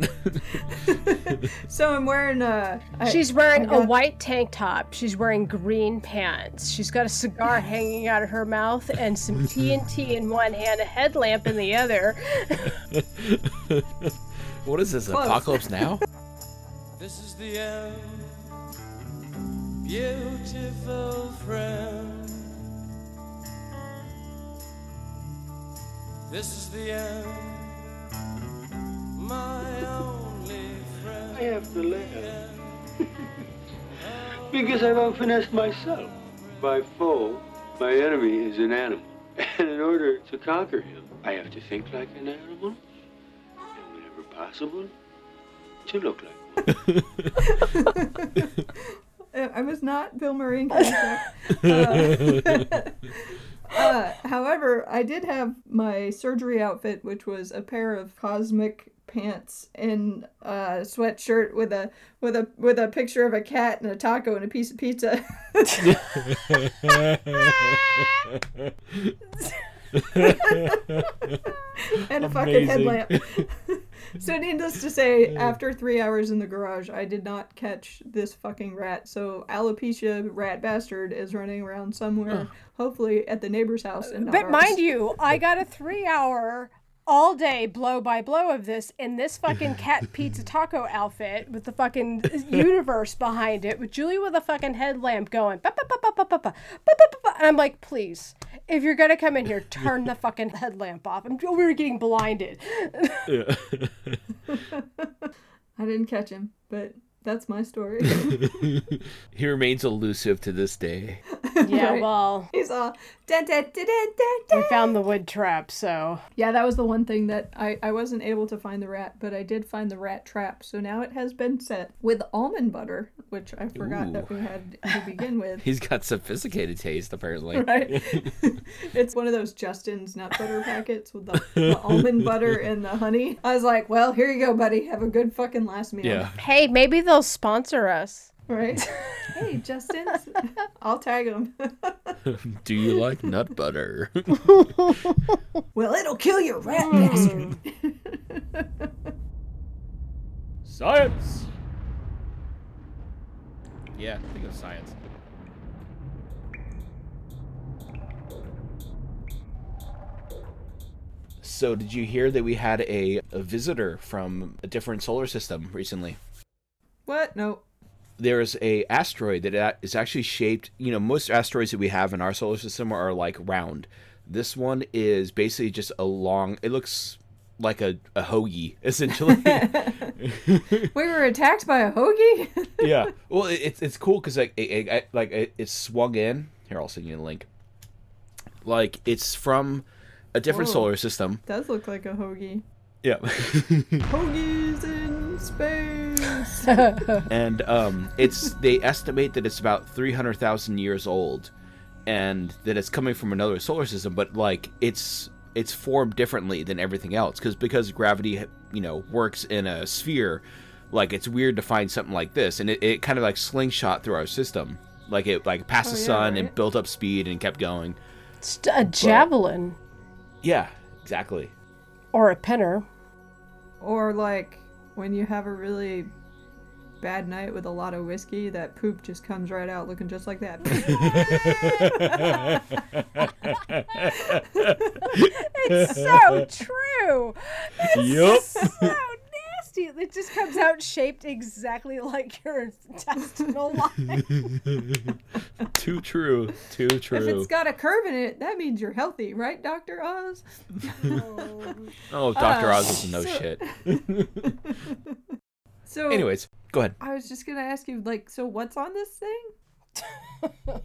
so I'm wearing a. I- She's wearing I a got- white tank top. She's wearing green pants. She's got a cigar hanging out of her mouth and some TNT in one hand, a headlamp in the other. what is this? Close. Apocalypse Now? This is the end, beautiful friend. This is the end, my only friend. I have to laugh. [laughs] because I've often asked myself. By foe, my enemy is an animal. [laughs] And in order to conquer him, I have to think like an animal, and whenever possible, to look like [laughs] I was not Bill Murray in. Uh, [laughs] uh, however, I did have my surgery outfit, which was a pair of cosmic pants and a sweatshirt with a with a with a picture of a cat and a taco and a piece of pizza. [laughs] [laughs] and a fucking headlamp. [laughs] so needless to say, after three hours in the garage, I did not catch this fucking rat. So alopecia rat bastard is running around somewhere, hopefully at the neighbor's house. And But ours. mind you, I got a three hour all day blow by blow of this in this [laughs] fucking cat pizza taco outfit with the fucking universe behind it with Julie with a fucking headlamp going I'm like please if you're gonna come in here turn the fucking headlamp off I'm, we were getting blinded. [laughs] [laughs] I didn't catch him but that's my story. [laughs] he remains elusive to this day. [laughs] yeah Right. well He's all dun, dun, dun, dun, dun, we found the wood trap so Yeah, that was the one thing that I, I wasn't able to find the rat, but I did find the rat trap. So now it has been set with almond butter, which I forgot that we had to begin with. [laughs] He's got sophisticated taste, apparently. Right? it's one of those Justin's nut butter packets with the, the almond butter and the honey. I was like, well, here you go, buddy. Have a good fucking last meal. Yeah. hey maybe they'll sponsor us Right? [laughs] hey, Justin. I'll tag him. [laughs] Do you like nut butter? [laughs] well, it'll kill your rat hmm. bastard. Science! Yeah, think of science. So, did you hear that we had a, a visitor from a different solar system recently? What? No. There's a asteroid that is actually shaped. You know, most asteroids that we have in our solar system are like round. This one is basically just a long. It looks like a, a hoagie, [laughs] essentially. [laughs] We were attacked by a hoagie? [laughs] yeah. Well, it, it's it's cool because like it, it, it- like it, it's swung in. Here, I'll send you a link. Like it's from a different Whoa. solar system. does look like a hoagie. Yeah. Hoagies in space. [laughs] and um, it's they estimate that it's about three hundred thousand years old, and that it's coming from another solar system. But like it's it's formed differently than everything else because because gravity you know works in a sphere. Like it's weird to find something like this, and it, it kind of like slingshot through our system. Like it like passed the Oh, yeah, sun and built up speed and kept going. It's a javelin Yeah, exactly. or a penner. Or like when you have a really bad night with a lot of whiskey, that poop just comes right out looking just like that. [laughs] [laughs] It's so true. Yep. So nasty. It just comes out shaped exactly like your intestinal [laughs] line. Too true. Too true. if it's got a curve in it, that means you're healthy, right, Dr. Oz? Oh, Dr. Uh, Oz is no so- shit. [laughs] So Anyways, go ahead. I was just gonna ask you, like, so what's on this thing?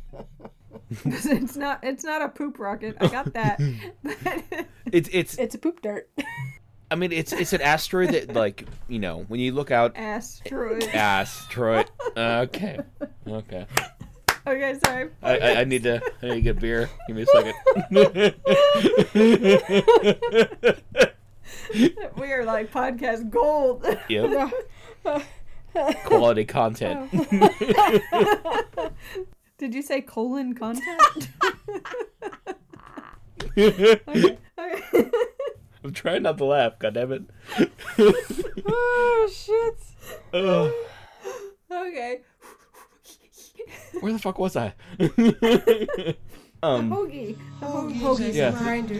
[laughs] it's not it's not a poop rocket. I got that. But It's it's It's a poop dart. I mean it's it's an asteroid that like, you know, when you look out asteroid. asteroid. Okay. Okay. Okay, sorry. I, I, I need to I need to get beer. Give me a second. We are like podcast gold. yep. Quality content. Did you say colon content? [laughs] okay. okay. I'm trying not to laugh, God damn it. [laughs] oh shit. Ugh. Okay. Where the fuck was I? [laughs] um, Hoagie. The ho- hoagie. yeah,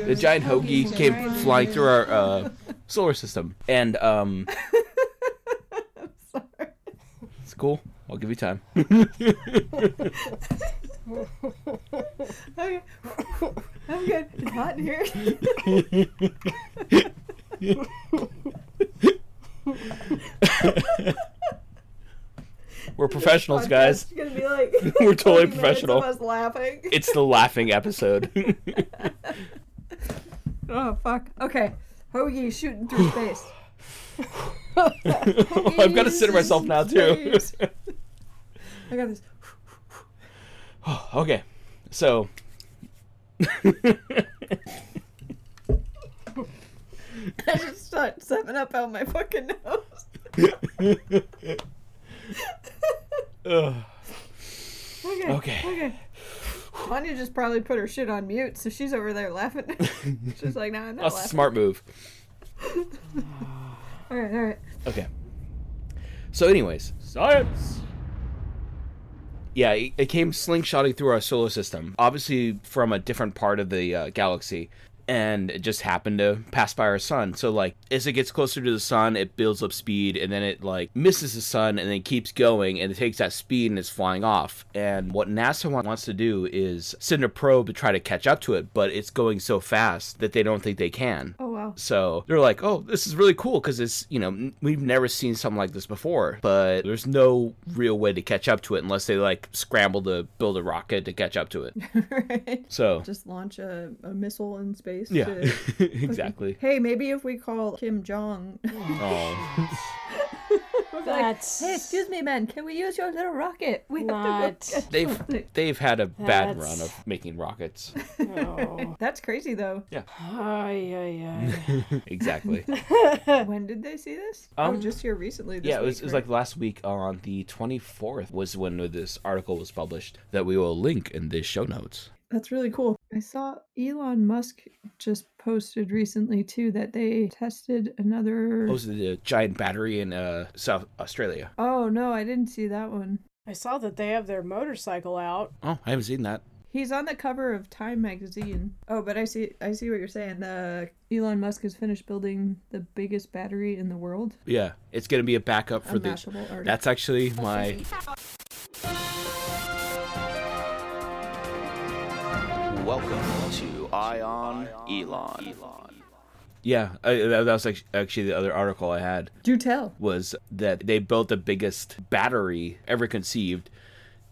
the giant hoagie came flying through our uh, solar system, and um, [laughs] Sorry. it's cool. I'll give you time. Okay. I'm good. It's hot in here. We're professionals, guys. It's gonna be like [laughs] We're totally 20 minutes professional. Of us laughing. It's the laughing episode. [laughs] Oh fuck. Okay. Hoagie shooting through [sighs] space. [laughs] I've got to sit myself now too. I got this. [sighs] okay, so I just start seven up out my fucking nose. ugh. [sighs] Okay. Okay. Okay. Tanya just probably put her shit on mute, so she's over there laughing. [laughs] she's like, nah, I'm not a laughing. smart move. [sighs] All right, all right. Okay. So, anyways, science. Yeah, it, came slingshotting through our solar system, obviously from a different part of the uh, galaxy, and it just happened to pass by our sun. So, like, as it gets closer to the sun, it builds up speed, and then it like misses the sun, and then keeps going, and it takes that speed and is flying off. And what NASA wants to do is send a probe to try to catch up to it, but it's going so fast that they don't think they can. Oh wow. So they're like, oh, this is really cool because it's, you know, we've never seen something like this before, but there's no real way to catch up to it unless they like scramble to build a rocket to catch up to it. right. [laughs] So, Just launch a, a missile in space. Yeah, to- [laughs] exactly. Hey, maybe if we call Kim Jong. [laughs] Oh, [laughs] Like, That's hey, excuse me, man. Can we use your little rocket? We have to Not- go get they've something." they've had a bad That's- run of making rockets. oh. That's crazy though. Yeah. Ay, ay, ay. Exactly. when did they see this? oh, Um, just here recently. This yeah, it was, week, it was right? like last week on the 24th was when this article was published that we will link in the show notes. That's really cool. I saw Elon Musk just posted recently too that they tested another. Posted a giant battery in uh, South Australia. Oh no, I didn't see that one. I saw that they have their motorcycle out. Oh, I haven't seen that. He's on the cover of Time magazine. Oh, but I see I see what you're saying. Uh, Elon Musk has finished building the biggest battery in the world. Yeah, it's gonna be a backup for A the. Article. That's actually my. [laughs] Welcome to Ion Elon. Yeah, I, that that was actually the other article I had Do tell. was that they built the biggest battery ever conceived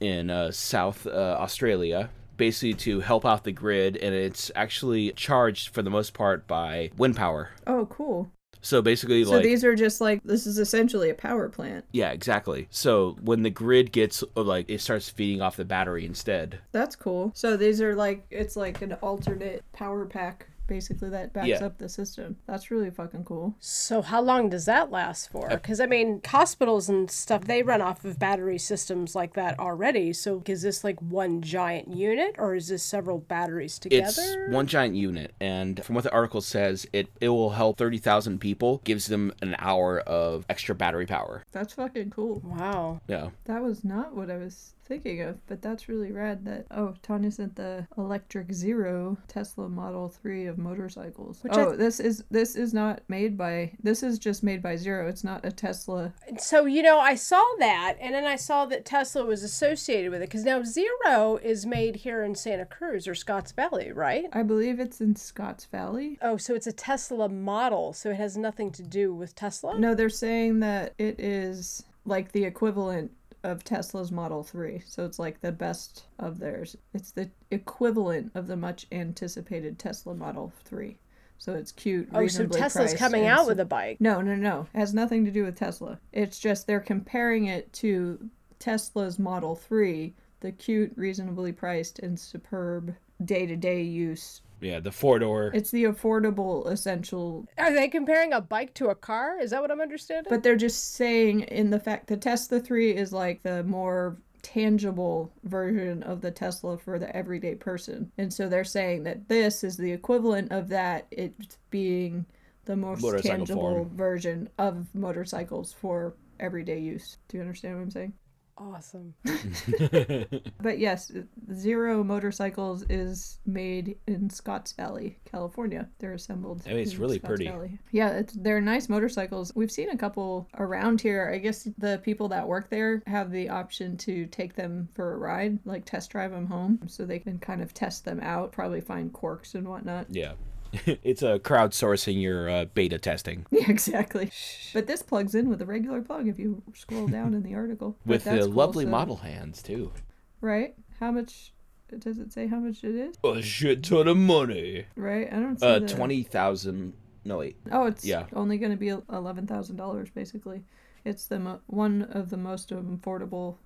in uh, South uh, Australia, basically to help out the grid, and it's actually charged for the most part by wind power. Oh, cool. So basically, like So like these are just like this is essentially a power plant. yeah, exactly. So when the grid gets uh, like it starts feeding off the battery instead. That's cool. So these are like it's like an alternate power pack basically that backs Yeah. up the system. That's really fucking cool. So how long does that last for? Because I mean, hospitals and stuff they run off of battery systems like that already. So is this like one giant unit, or is this several batteries together? It's one giant unit, and from what the article says, it it will help thirty thousand people. Gives them an hour of extra battery power. That's fucking cool. Wow. Yeah, That was not what I was thinking of, but that's really rad that oh, Tanya sent the electric zero Tesla Model 3 of motorcycles. Which oh, this is this is not made by this is just made by Zero. It's not a Tesla. So you know, I saw that, and then I saw that Tesla was associated with it. Because now Zero is made here in Santa Cruz or Scotts Valley, right? I believe it's in Scotts Valley. Oh, so it's a Tesla model, so it has nothing to do with Tesla. No, they're saying that it is like the equivalent of Tesla's Model 3. So it's like the best of theirs. It's the equivalent of the much anticipated Tesla Model 3. So it's cute. Oh, so Tesla's coming out so- with a bike. No, no, no. It has nothing to do with Tesla. It's just they're comparing it to Tesla's Model 3, the cute, reasonably priced, and superb day to day use. Yeah, the four door. It's the affordable, essential. Are they comparing a bike to a car? Is that what I'm understanding? But they're just saying, in the fact, the Tesla 3 is like the more tangible version of the Tesla for the everyday person. And so they're saying that this is the equivalent of that, it being the most Motorcycle tangible form. version of motorcycles for everyday use. Do you understand what I'm saying? Awesome. [laughs] [laughs] But yes, Zero Motorcycles is made in Scotts Valley, California. They're assembled. I mean, it's in really Scotts pretty. Valley. Yeah, it's they're nice motorcycles. We've seen a couple around here. I guess the people that work there have the option to take them for a ride, like test drive them home, so they can kind of test them out, probably find quirks and whatnot. yeah, [laughs] it's a crowdsourcing your uh, beta testing [laughs] Yeah, exactly. But this plugs in with a regular plug if you scroll down in the article. [laughs] With that's the cool, lovely so- model hands too. Right? How much? Does it say how much it is? A shit ton of money. Right? I don't see Uh, twenty thousand. No wait. Oh, it's Yeah. only going to be eleven thousand dollars basically. It's the mo- one of the most affordable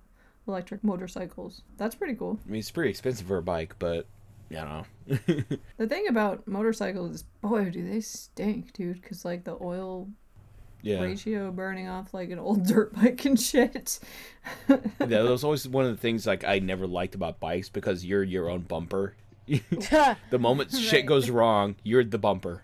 electric motorcycles. That's pretty cool. I mean, it's pretty expensive for a bike, but you know. Uh, The thing about motorcycles is, boy, do they stink, dude. Because like the oil yeah. ratio burning off like an old [laughs] dirt bike and shit. [laughs] Yeah, that was always one of the things like I never liked about bikes because you're your own bumper. [laughs] the moment shit goes wrong, you're the bumper.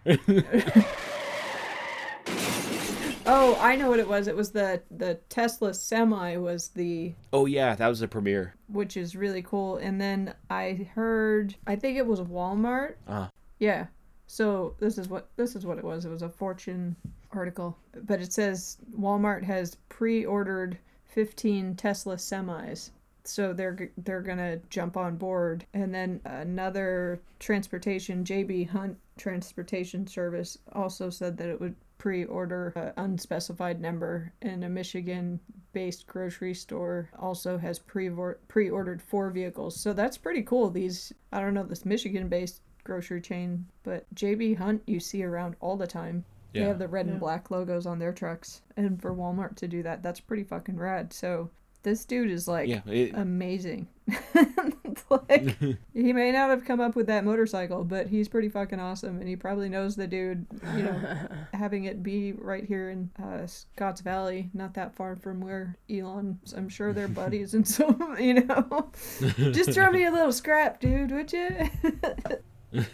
Oh, I know what it was. It was the the Tesla Semi was the oh yeah, that was the premiere. which is really cool. And then I heard, I think it was Walmart. Uh, Yeah. So this is what this is what it was. It was a Fortune article, but it says Walmart has pre-ordered 15 Tesla semis. So they're g- they're gonna jump on board, and then another transportation, JB Hunt Transportation Service, also said that it would pre-order an unspecified number, and a Michigan-based grocery store also has pre pre-ordered four vehicles. So that's pretty cool. These I don't know this Michigan-based grocery chain, but JB Hunt you see around all the time. Yeah. They have the red and black logos on their trucks, and for Walmart to do that, that's pretty fucking rad. So this dude is like yeah, it, amazing. [laughs] like [laughs] he may not have come up with that motorcycle, but he's pretty fucking awesome, and he probably knows the dude. You know, [laughs] having it be right here in uh, Scotts Valley, not that far from where Elon. I'm sure they're buddies, and so you know, just throw me a little scrap, dude, would you?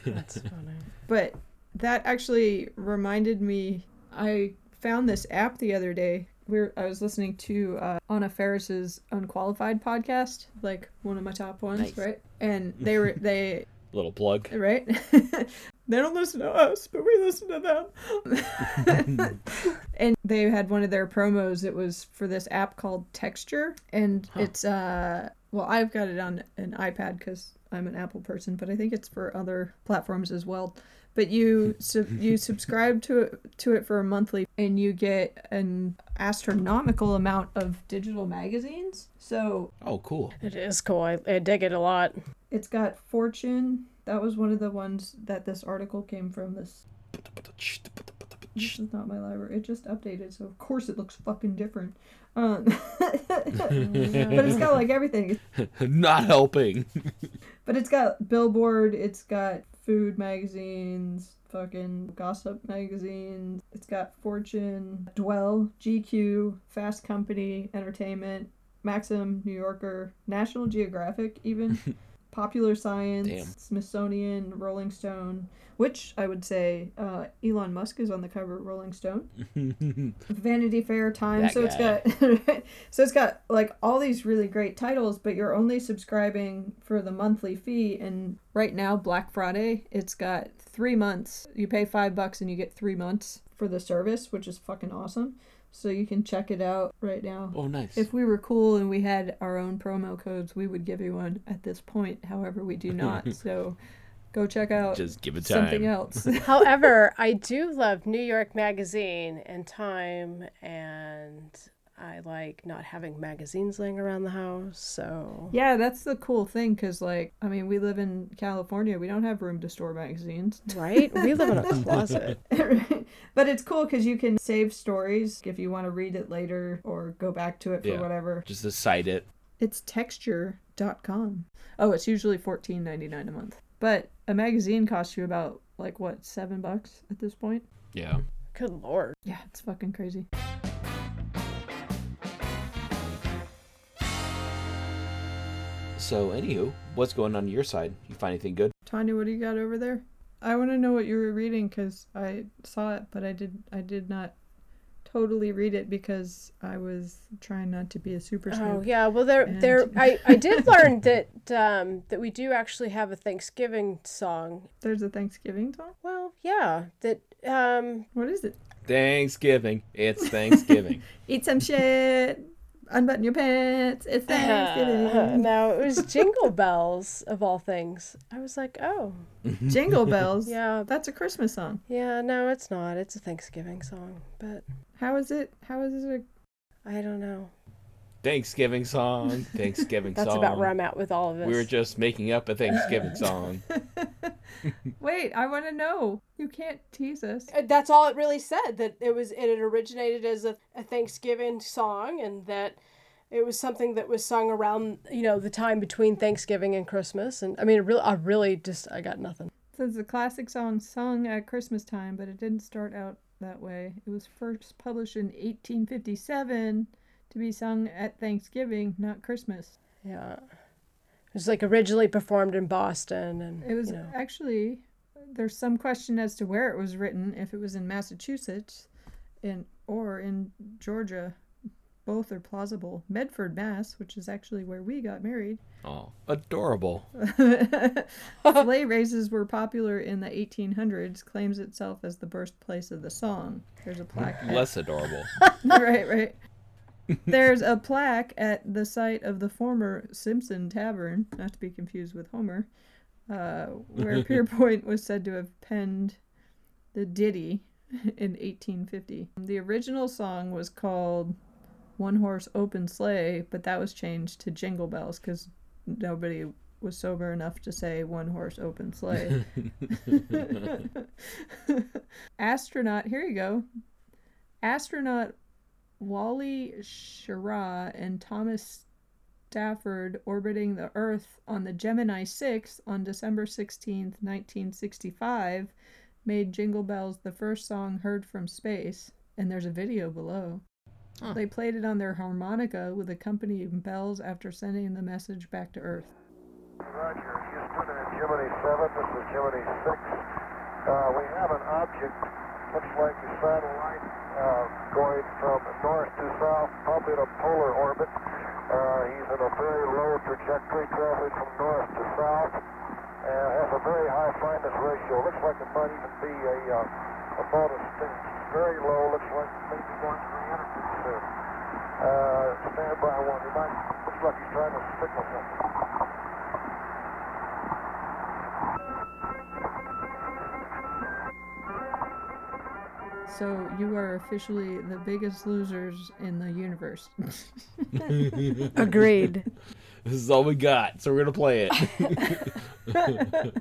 That's funny. But that actually reminded me. I found this app the other day. Where I was listening to uh, Anna Faris's Unqualified podcast, like one of my top ones, Nice. right? And they were they [laughs] little plug. right. [laughs] they don't listen to us, but we listen to them. [laughs] and they had one of their promos. It was for this app called Texture, and it's uh well, I've got it on an iPad because I'm an Apple person, but I think it's for other platforms as well. But you [laughs] sub- you subscribe to it to it for a monthly, and you get an astronomical amount of digital magazines. So Oh, cool. It is cool. I, I dig it a lot. it's got Fortune. That was one of the ones that this article came from. This this is not my library. It just updated, so of course it looks fucking different. Um, [laughs] but it's got like everything. [laughs] Not helping. But it's got Billboard. It's got food magazines, fucking gossip magazines. It's got Fortune, Dwell, GQ, Fast Company, Entertainment, Maxim, New Yorker, National Geographic, even. [laughs] Popular Science, Damn. Smithsonian, Rolling Stone, which I would say uh, Elon Musk is on the cover of Rolling Stone, [laughs] Vanity Fair, Time. That so guy. it's got [laughs] so it's got like all these really great titles, but you're only subscribing for the monthly fee. And right now Black Friday, it's got three months. You pay five bucks and you get three months for the service, which is fucking awesome so you can check it out right now. Oh, nice. If we were cool and we had our own promo codes, we would give you one at this point. However, we do not. [laughs] so go check out just give it time. something else. [laughs] However, I do love New York Magazine and Time and I like not having magazines laying around the house. So yeah, that's the cool thing because like I mean we live in California, we don't have room to store magazines, [laughs] right? We live in a closet. [laughs] [laughs] but it's cool because you can save stories if you want to read it later or go back to it for yeah. whatever. Just to cite it. It's texture.com. Oh, it's usually fourteen ninety nine a month, but a magazine costs you about like what seven bucks at this point. Yeah. Good lord. Yeah, it's fucking crazy. So, anywho, what's going on your side? You find anything good? Tanya, what do you got over there? I want to know what you were reading because I saw it, but I did I did not totally read it because I was trying not to be a super. Oh yeah, well there and... there I I did [laughs] learn that um that we do actually have a Thanksgiving song. There's a Thanksgiving song. Well, yeah, that um. What is it? Thanksgiving. It's Thanksgiving. [laughs] Eat some shit unbutton your pants. It's Thanksgiving. [laughs] No, it was Jingle Bells of all things. I was like, oh, [laughs] Jingle Bells. yeah, that's a Christmas song. Yeah, no, it's not. It's a Thanksgiving song. But how is it? How is it? A... I don't know. Thanksgiving song. Thanksgiving that's [laughs] song. That's about where I'm at with all of this. We were just making up a Thanksgiving song. [laughs] Wait, I want to know. You can't tease us. Uh, that's all it really said. That it was it had originated as a, a Thanksgiving song, and that it was something that was sung around you know the time between Thanksgiving and Christmas. And I mean, really, I really just I got nothing. So it's a classic song sung at Christmas time, but it didn't start out that way. It was first published in 1857 to be sung at Thanksgiving, not Christmas. Yeah. It was like originally performed in Boston, and it was you know. actually there's some question as to where it was written. If it was in Massachusetts, in or in Georgia, both are plausible. Medford, Mass, which is actually where we got married. Oh, adorable. [laughs] [laughs] Sleigh races were popular in the 1800s, claims itself as the birthplace of the song. There's a plaque. Less adorable. [laughs] right, right. There's a plaque at the site of the former Simpson Tavern, not to be confused with Homer, uh, where [laughs] Pierpont was said to have penned the ditty in 1850. The original song was called One Horse Open Sleigh, but that was changed to Jingle Bells because nobody was sober enough to say one horse open sleigh. [laughs] [laughs] Astronaut, here you go. Astronaut Wally Schirra and Thomas Stafford orbiting the Earth on the Gemini 6 on December 16, 1965, made Jingle Bells the first song heard from space, and there's a video below. Huh. They played it on their harmonica with accompanying bells after sending the message back to Earth. Roger, Houston Gemini 7, this is Gemini 6. Uh, we have an object looks like a satellite uh, going from north to south, probably in a polar orbit. Uh, he's in a very low trajectory, traveling from north to south, and has a very high fineness ratio. Looks like it might even be a, uh, a bonus. Very low, looks like maybe going 300 the soon. Uh, stand by one. He might, looks like he's trying to signal something. So you are officially the biggest losers in the universe. [laughs] Agreed. This is all we got, so we're gonna play it. [laughs]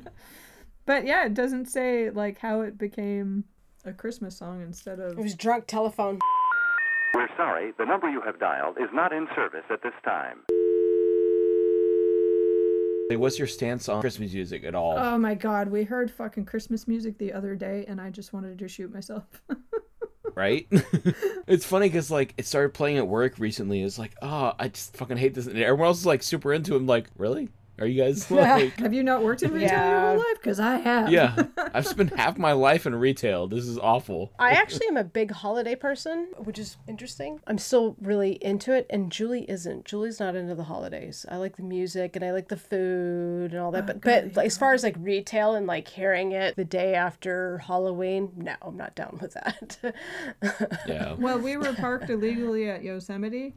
but yeah, it doesn't say like how it became a Christmas song instead of It was drunk telephone. We're sorry, the number you have dialed is not in service at this time what's your stance on Christmas music at all? Oh my god, we heard fucking Christmas music the other day and I just wanted to shoot myself. [laughs] right? [laughs] it's funny because like it started playing at work recently. It's like, oh, I just fucking hate this. And everyone else is like super into it. I'm like, really? Are you guys [laughs] like? have you not worked in retail your whole life? Because I have. yeah, [laughs] I've spent half my life in retail. This is awful. I actually am a big holiday person, which is interesting. I'm still really into it, and Julie isn't. Julie's not into the holidays. I like the music and I like the food and all that, oh, but but like, as far as like retail and like hearing it the day after Halloween, no, I'm not down with that. [laughs] Yeah. Well, we were parked illegally at Yosemite.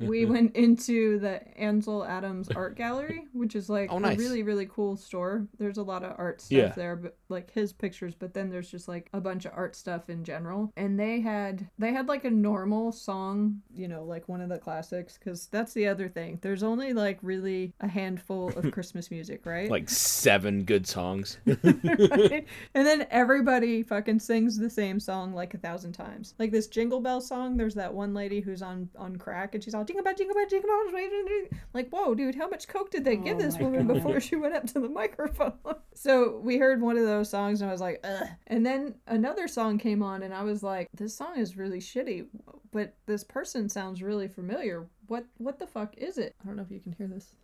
we went into the Ansel Adams Art Gallery, which is like Oh, nice. a really, really cool store. There's a lot of art stuff Yeah. there, but like his pictures, but then there's just like a bunch of art stuff in general. And they had they had like a normal song, you know, like one of the classics, because that's the other thing. There's only like really a handful of [laughs] Christmas music, right? Like seven good songs. [laughs] Right? And then everybody fucking sings the same song like a thousand times. Like this Jingle Bell song, there's that one lady who's on on crack and she's all jingle bell, jingle bell, jingle bell. Like, whoa, dude, how much coke did they give Oh this woman God. before she went up to the [laughs] microphone? so we heard one of those songs and I was like, ugh. And then another song came on and I was like, this song is really shitty, but this person sounds really familiar. What what the fuck is it? I don't know if you can hear this.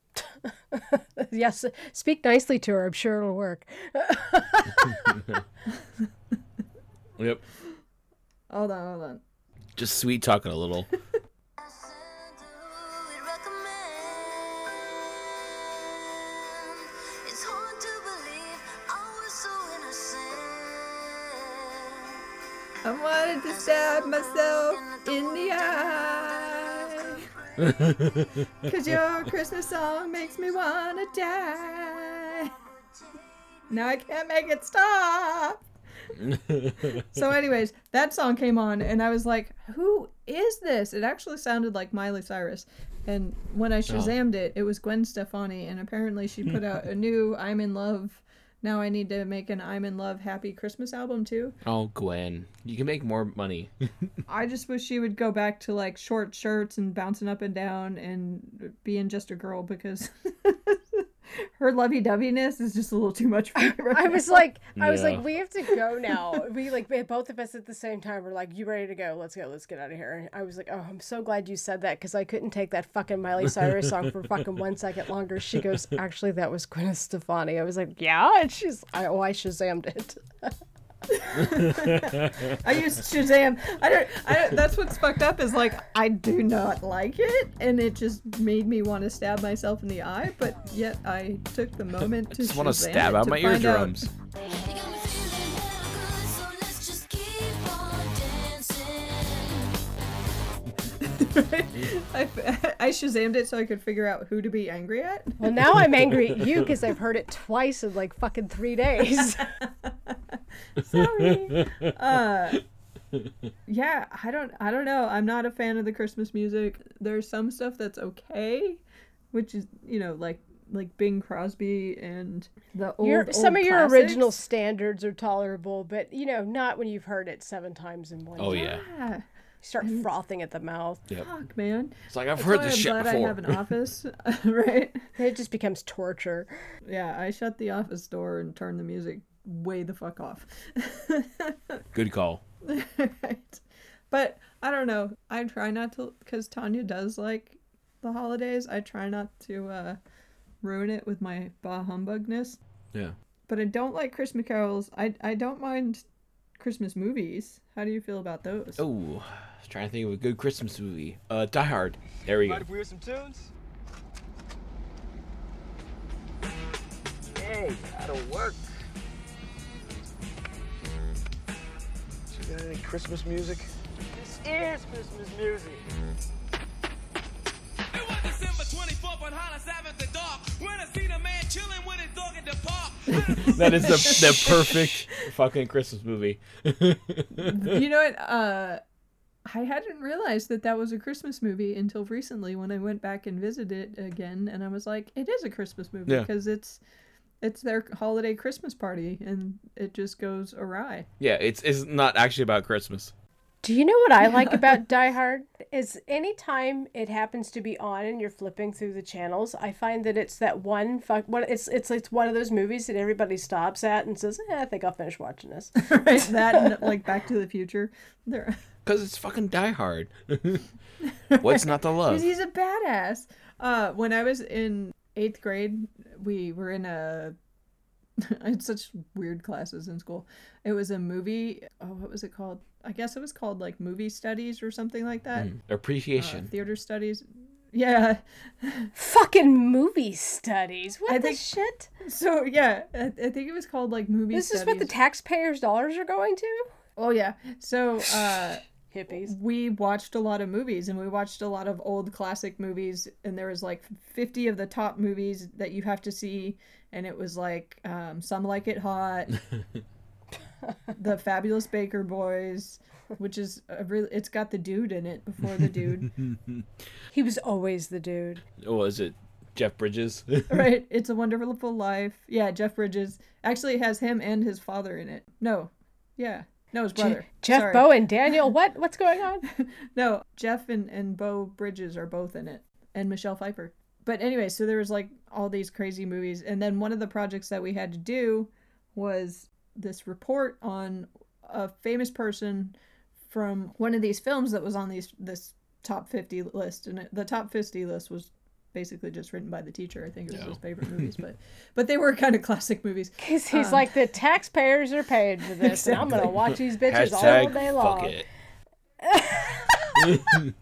[laughs] yes, speak nicely to her. I'm sure it'll work. [laughs] Yep. Hold on, hold on. Just sweet talking a little. I wanted to stab myself in the eye. Cause your Christmas song makes me wanna die. Now I can't make it stop. So, anyways, that song came on, and I was like, "Who is this?" It actually sounded like Miley Cyrus. And when I oh. shazammed it, it was Gwen Stefani, and apparently she put out a new "I'm in Love." Now I need to make an "I'm in Love" Happy Christmas album too. oh, Gwen, you can make more money. [laughs] I just wish she would go back to like short shirts and bouncing up and down and being just a girl because [laughs] [laughs] her lovey doveyness is just a little too much for me. Right I was now. like, I was like, we have to go [laughs] now. We like both of us at the same time were like, you ready to go? Let's go. Let's get out of here. And I was like, oh, I'm so glad you said that because I couldn't take that fucking Miley Cyrus song for fucking one second longer. She goes, actually, that was Gwen Stefani. I was like, yeah, and she's, I, oh, I shazammed it. [laughs] [laughs] I used Shazam. I don't. I don't. That's what's fucked up is like I do not like it, and it just made me want to stab myself in the eye. But yet I took the moment to Just want to stab out to my find out- eardrums. [laughs] I, I Shazammed it so I could figure out who to be angry at. Well, now I'm angry at you because I've heard it twice in like fucking three days. [laughs] Sorry. [laughs] Uh, yeah, I don't. I don't know. I'm not a fan of the Christmas music. There's some stuff that's okay, which is you know like like Bing Crosby and the old. your, some old of your original standards are tolerable, but you know, not when you've heard it seven times in one. Oh yeah. Yeah. You start frothing at the mouth. Yep. Fuck, man. It's like I've That's heard why this I'm shit glad before. I have an [laughs] office, [laughs] right? It just becomes torture. Yeah, I shut the office door and turn the music way the fuck off. [laughs] Good call. right. But I don't know. I try not to, because Tanya does like the holidays. I try not to uh, ruin it with my bah humbugness. Yeah. But I don't like Christmas carols. I I don't mind Christmas movies. How do you feel about those? Oh, I was trying to think of a good Christmas movie. Uh, Die Hard. There we go. Mind if we hear some tunes? Hey, that'll work. You got any Christmas music? This is Christmas music. It was December 24th on Hollis Avenue, the dark, when I seen a man chilling with his dog at the park. [laughs] that is the the perfect fucking Christmas movie. [laughs] you know what? Uh, I hadn't realized that that was a Christmas movie until recently when I went back and visited it again, and I was like, it is a Christmas movie Yeah. because it's it's their holiday Christmas party, and it just goes awry. yeah, it's it's not actually about Christmas. Do you know what I like about Die [laughs] Hard? Is anytime it happens to be on and you're flipping through the channels, I find that it's that one fuck one it's it's it's one of those movies that everybody stops at and says, eh, I think I'll finish watching this. [laughs] right? That and [laughs] like Back to the Future. There. Because it's fucking Die Hard. What's not to love? Because he's a badass. Uh, when I was in eighth grade, we were in a. [laughs] I had such weird classes in school. It was a movie. Oh, what was it called? I guess it was called like movie studies or something like that. Mm, Appreciation. Uh, theater studies. Yeah. [laughs] Fucking movie studies. What I the think- shit? So yeah, I, I think it was called like movie This studies. is what the taxpayers' dollars are going to? Oh yeah. So uh Hippies. we watched a lot of movies and we watched a lot of old classic movies and there was like 50 of the top movies that you have to see and it was like um, some like it hot [laughs] the fabulous baker boys which is a really it's got the dude in it before the dude [laughs] He was always the dude. What was it? Jeff Bridges? [laughs] right it's a wonderful life yeah jeff bridges actually has him and his father in it no yeah no his brother Jeff Sorry. Bowen, [laughs] Daniel, what what's going on? [laughs] no, Jeff and, and Beau Bridges are both in it, and Michelle Pfeiffer. But anyway, so there was like all these crazy movies, and then one of the projects that we had to do was this report on a famous person from one of these films that was on these this top 50 list and the top 50 list was basically just written by the teacher. I think it was his [laughs] favorite movies but but they were kind of classic movies. Because he's Um, like, the taxpayers are paid for this, and I'm going to watch these bitches all Hashtag day fuck long. it. [laughs]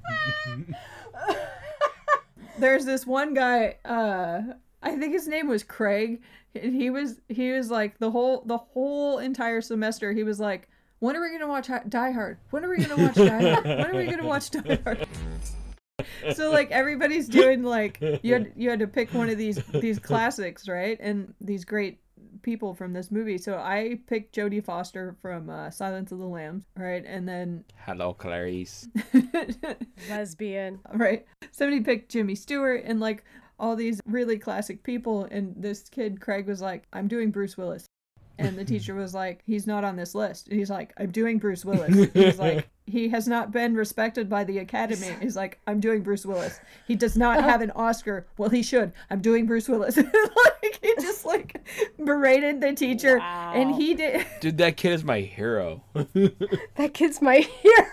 there's this one guy uh i think his name was craig and he was he was like the whole the whole entire semester he was like when are we gonna watch die hard? When are we gonna watch die hard? When are we gonna watch die hard [laughs] so like everybody's doing like you had [laughs] you had to pick one of these these classics right and these great people from this movie so i picked jodie foster from uh, silence of the lambs right and then Hello, Clarice. [laughs] Lesbian. right? Somebody picked Jimmy Stewart and like all these really classic people, and this kid Craig was like, "I'm doing Bruce Willis," and the teacher was like, "He's not on this list." And he's like, "I'm doing Bruce Willis." He's like, [laughs] "He has not been respected by the Academy." He's like, "I'm doing Bruce Willis." He does not oh. have an Oscar. Well, he should. I'm doing Bruce Willis. [laughs] like he just like berated the teacher, and he did. [laughs] Dude, that kid is my hero. That kid's my hero.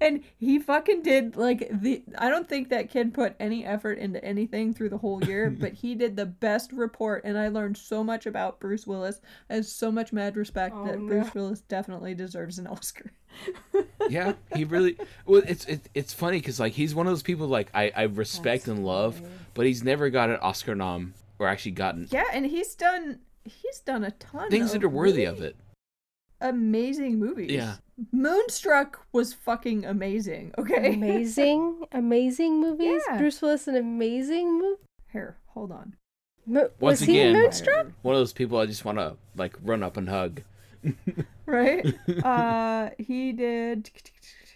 And he fucking did like the I don't think that kid put any effort into anything through the whole year, [laughs] but he did the best report and I learned so much about Bruce Willis. I have so much mad respect Oh, that no. Bruce Willis definitely deserves an Oscar. [laughs] yeah, he really. Well, it's it, it's funny because like he's one of those people like I I respect and love, but he's never got an Oscar nom or actually gotten Yeah, and he's done he's done a ton things of that are worthy really of it. Amazing movies. Yeah. Moonstruck was fucking amazing, okay? amazing, [laughs] amazing movies. Yeah. Bruce Willis, an amazing movie. Here, hold on. Mo- Once was he Moonstruck? one of those people I just want to like run up and hug. [laughs] right? [laughs] uh, he did.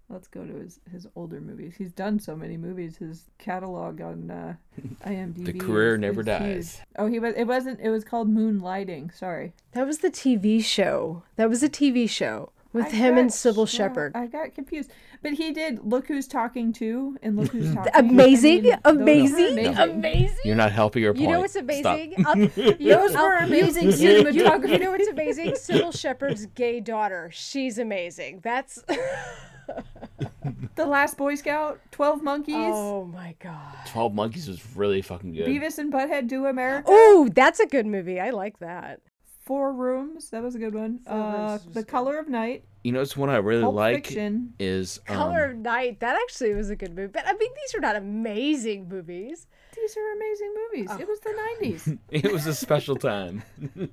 Let's go to his his older movies. He's done so many movies. His catalog on uh, IMDb. The career is- never is dies. huge. Oh, he was. It wasn't. It was called Moonlighting. Sorry. That was the TV show. That was a TV show with I him and Cybill yeah, Shepherd. I got confused, but he did. Look who's talking too, and look who's [laughs] talking. Amazing, I mean, those were amazing, amazing. You're not helping your point. You know what's amazing? I'll- [laughs] Those were amazing [laughs] you- you- cinematography. You know what's amazing? Cybill Shepherd's gay daughter. She's amazing. That's. The Last Boy Scout, Twelve Monkeys, oh my god. Twelve Monkeys was really fucking good. Beavis and Butthead Do America. Oh, that's a good movie. I like that. Four Rooms. That was a good one. Uh, Rooms was The Color of Night. You know, it's one I really Pulp like Fiction. is um, Color of Night. That actually was a good movie. But I mean, these are not amazing movies. These are amazing movies. It was the nineties. [laughs] it was a special time. [laughs]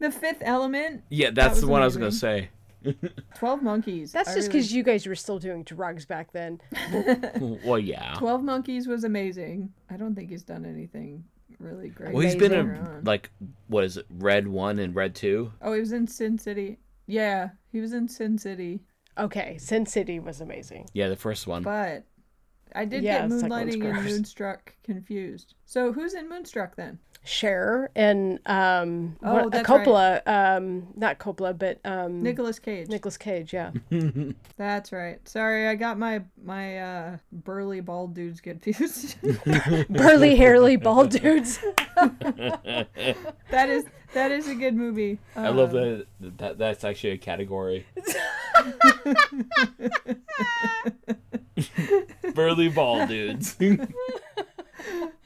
The Fifth Element. yeah, that's was the one I was gonna say. [laughs] Twelve Monkeys. That's I just really- because you guys were still doing drugs back then. well, yeah. Twelve Monkeys was amazing. I don't think he's done anything really great. Well, he's been later in on. like what is it, Red One and Red Two? Oh, he was in Sin City. Yeah, he was in Sin City. Okay, Sin City was amazing. Yeah, the first one. But I did Yeah, get the second one's Moonlighting and. Moonstruck confused. So who's in Moonstruck then? Cher and um Oh, what- uh, that's right. Um not Coppola, but um Nicolas Cage. Nicholas Cage, yeah. [laughs] That's right. Sorry, I got my my uh, burly bald dudes confused. [laughs] Burly hairly bald dudes. [laughs] that is that is a good movie. I love Um, that, that. That's actually a category. Burly bald dudes.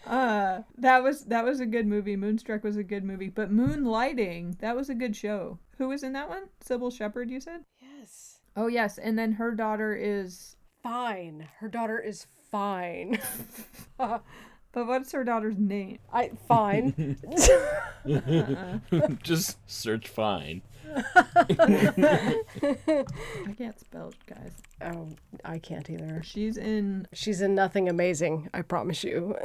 Uh, that was that was a good movie. Moonstruck was a good movie, but Moonlighting that was a good show. Who was in that one? Cybill Shepherd, you said? Yes. Oh yes, and then her daughter is. Fine. Her daughter is fine. [laughs] [laughs] But what's her daughter's name? I fine. [laughs] Just search fine. I can't spell, guys. Oh, I can't either. She's in. She's in nothing amazing, I promise you.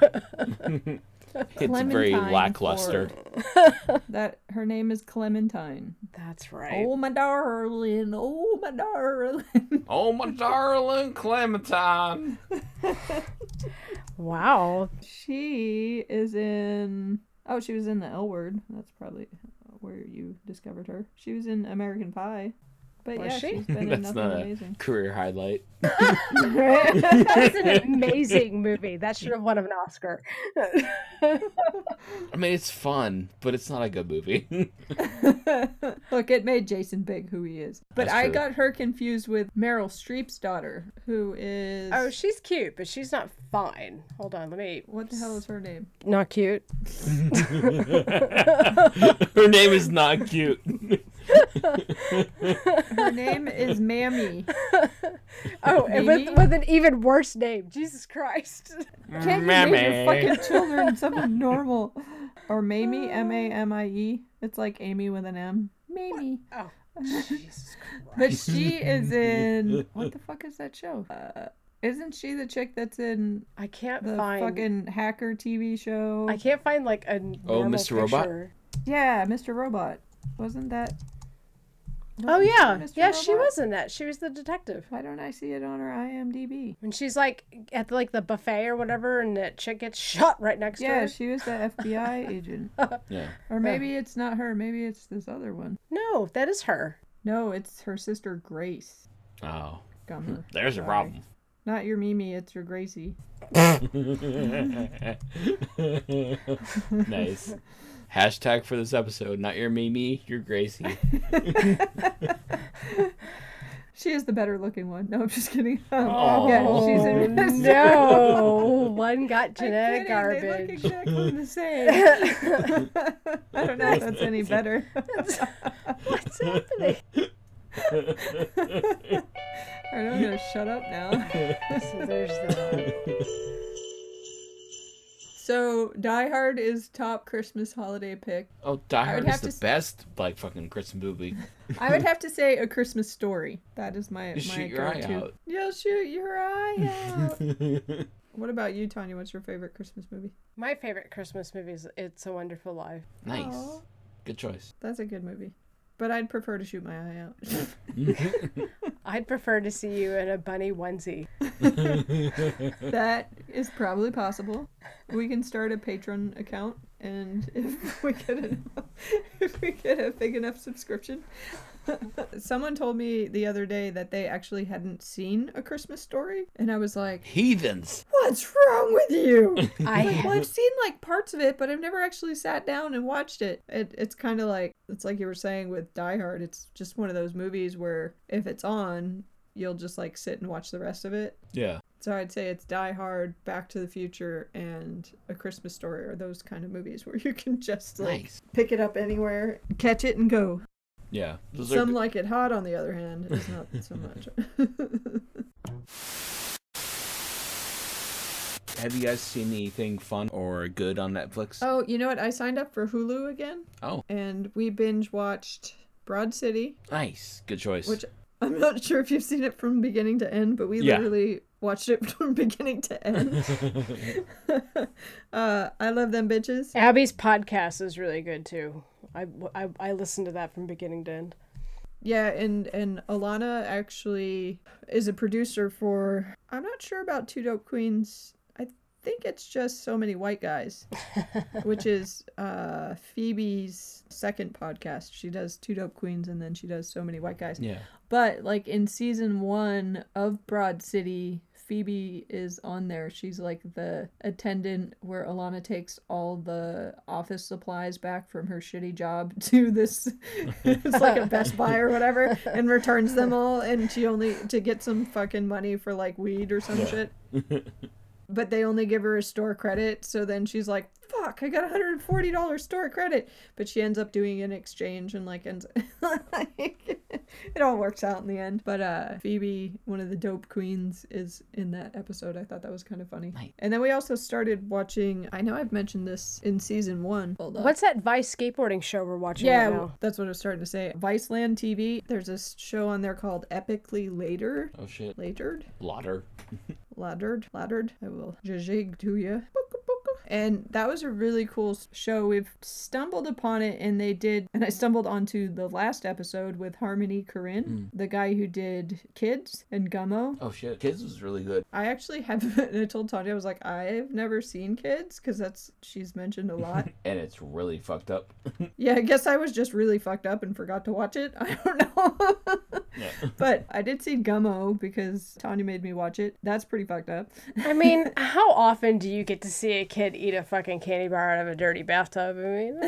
[laughs] It's very Clementine lackluster. [laughs] That her name is Clementine. That's right. Oh my darling, oh my darling. [laughs] Oh my darling Clementine. Wow. She is in. Oh, she was in the L Word. That's probably where you discovered her. She was in American Pie. But Was yeah, she? has been [laughs] in That's nothing not a career highlight. [laughs] [laughs] That's an amazing movie. That should have won an Oscar. I mean, it's fun, but it's not a good movie. Look, it made Jason big who he is. But That's I true. got her confused with Meryl Streep's daughter, who is. oh, she's cute, but she's not fine. Hold on, let me. What the hell is her name? Not cute. Her name is not cute. Her name is Mammy. Oh, and with, with an even worse name. Jesus Christ. Can't you name your fucking children something normal? Or Mamie, M A M I E. It's like Amy with an M. Mamie. Oh, Jesus But she is in [laughs] what the fuck is that show? Uh, isn't she the chick that's in I can't the find. fucking hacker TV show? I can't find like a Oh, normal Mr. Robot? Yeah, Mr. Robot. Wasn't that? Oh yeah, Mr. yeah, she was in that. She was the detective. Why don't I see it on her IMDb? When she's like at like the buffet or whatever, and that chick gets shot right next to her. Yeah, she was the FBI [laughs] agent. [laughs] Yeah. Or maybe it's not her. Maybe it's this other one. No, that is her. No, it's her sister Grace. Oh, Gummer. Hmm. there's a problem. Not your Mimi, it's your Gracie. [laughs] nice. Hashtag for this episode: Not your Mimi, your Gracie. [laughs] She is the better looking one. No, I'm just kidding. Um, Oh. Yeah, she's in no, [laughs] one got genetic kidding, They look garbage. exactly the [laughs] same. I don't know if that's any better. What's happening? Alright, I'm gonna shut up now. So there's the. So Die Hard is top Christmas holiday pick. Oh, Die Hard is have the to s- best like fucking Christmas movie. [laughs] I would have to say a Christmas story. That is my You my shoot your eye go-to. out. You'll shoot your eye out. [laughs] what about you, Tanya? What's your favorite Christmas movie? My favorite Christmas movie is It's a Wonderful Life. nice. Aw. Good choice. That's a good movie. But I'd prefer to shoot my eye out. [laughs] I'd prefer to see you in a bunny onesie. [laughs] that is probably possible. We can start a Patreon account, and if we get enough, [laughs] if we get a big enough subscription. [laughs] Someone told me the other day that they actually hadn't seen a Christmas story, and I was like, Heathens. "What's wrong with you?" [laughs] I Like, well, I've seen like parts of it, but I've never actually sat down and watched it. it it's kind of like it's like you were saying with Die Hard. It's just one of those movies where if it's on, you'll just like sit and watch the rest of it. Yeah. So I'd say it's Die Hard, Back to the Future, and A Christmas Story are those kind of movies where you can just like Nice. pick it up anywhere, catch it, and go. Yeah. Those Some good- like it hot, on the other hand, is not so much. [laughs] Have you guys seen anything fun or good on Netflix? oh, you know what? I signed up for Hulu again, Oh, and we binge watched Broad City, nice. Good choice. which I'm not [laughs] sure if you've seen it from beginning to end, but we Yeah. literally watched it [laughs] from beginning to end. uh, I love them bitches. Abby's podcast is really good too. I, I, I listened to that from beginning to end. Yeah, and and Alana actually is a producer for. I'm not sure about Two Dope Queens. I think it's just so many white guys, [laughs] which is uh, Phoebe's second podcast. She does Two Dope Queens and then she does So Many White Guys. Yeah. But like in season one of Broad City, Phoebe is on there. She's like the attendant where Alana takes all the office supplies back from her shitty job [laughs] to this [laughs] it's like a Best Buy or whatever and returns them all and she only to get some fucking money for like weed or some shit. [laughs] But they only give her a store credit, so then she's like, "Fuck, I got a hundred and forty dollars store credit." But she ends up doing an exchange and like ends. [laughs] it all works out in the end. But uh, Phoebe, one of the dope queens, is in that episode. I thought that was kind of funny. And then we also started watching. I know I've mentioned this in season one. Hold on. What's that Vice skateboarding show we're watching Yeah, right now? that's what I was starting to say. Viceland TV. There's a show on there called Epically Later. Oh shit. Latered. Blotter. laddered, [laughs] laddered. I will jajig to you. And that was a really cool show. We've stumbled upon it, and they did. And I stumbled onto the last episode with Harmony Korine, hmm. the guy who did Kids and Gummo. Oh shit. Kids was really good. I actually have. [laughs] And I told Tanya, I was like, I've never seen Kids because that's she's mentioned a lot. [laughs] And it's really fucked up. [laughs] yeah, I guess I was just really fucked up and forgot to watch it. I don't know. but I did see Gummo because Tanya made me watch it. That's pretty fucked up. I mean, how often do you get to see a kid eat a fucking candy bar out of a dirty bathtub? I mean,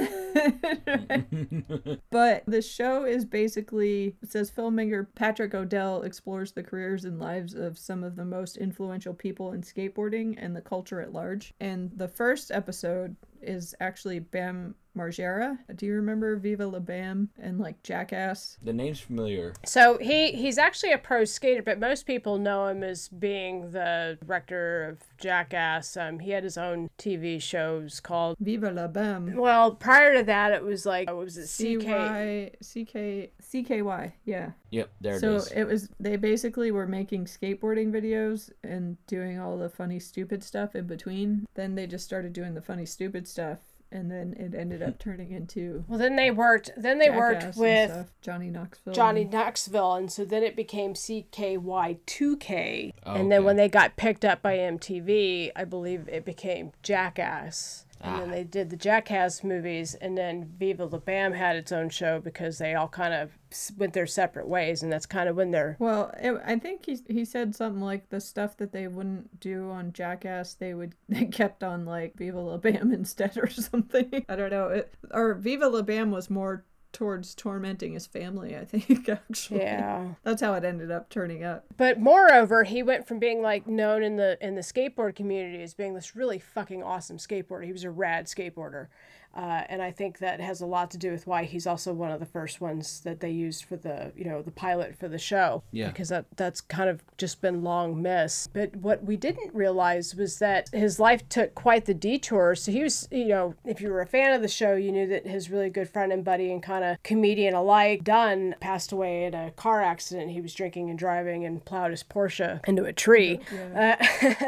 [laughs] [laughs] But the show is basically it says filmmaker Patrick O'Dell explores the careers and lives of some of the most influential people in skateboarding and the culture at large. And the first episode is actually Bam Margera. Do you remember Viva La Bam and like Jackass? The name's familiar. so he he's actually a pro skater, but most people know him as being the director of Jackass. Um, he had his own TV shows called. Viva La Bam. Well, prior to that, it was like what was it? C CK. Y C K C K Y. Yeah. Yep, there it so it was they basically were making skateboarding videos and doing all the funny stupid stuff in between. Then they just started doing the funny stupid stuff and then it ended up [laughs] turning into Well, then they worked. Then they Jackass worked with stuff. Johnny Knoxville. Johnny and- Knoxville, and so then it became CKY2K. Oh, and then okay. when they got picked up by MTV, I believe it became Jackass. And Ah. then they did the Jackass movies, and then Viva La Bam had its own show because they all kind of went their separate ways, and that's kind of when they're. Well, it, I think he he said something like the stuff that they wouldn't do on Jackass, they would [laughs] they kept on like Viva La Bam [laughs] instead or something. I don't know. It, or Viva La Bam was more towards tormenting his family. I think [laughs] actually. Yeah. That's how it ended up turning up. But moreover, he went from being like known in the in the skateboard community as being this really fucking awesome skateboarder. He was a rad skateboarder. Uh, and I think that has a lot to do with why he's also one of the first ones that they used for the, you know, the pilot for the show. Yeah. Because that that's kind of just been long missed. But what we didn't realize was that his life took quite the detour. So he was, you know, if you were a fan of the show, you knew that his really good friend and buddy and kind of comedian alike, Dunn, passed away in a car accident. He was drinking and driving and plowed his Porsche into a tree. Uh,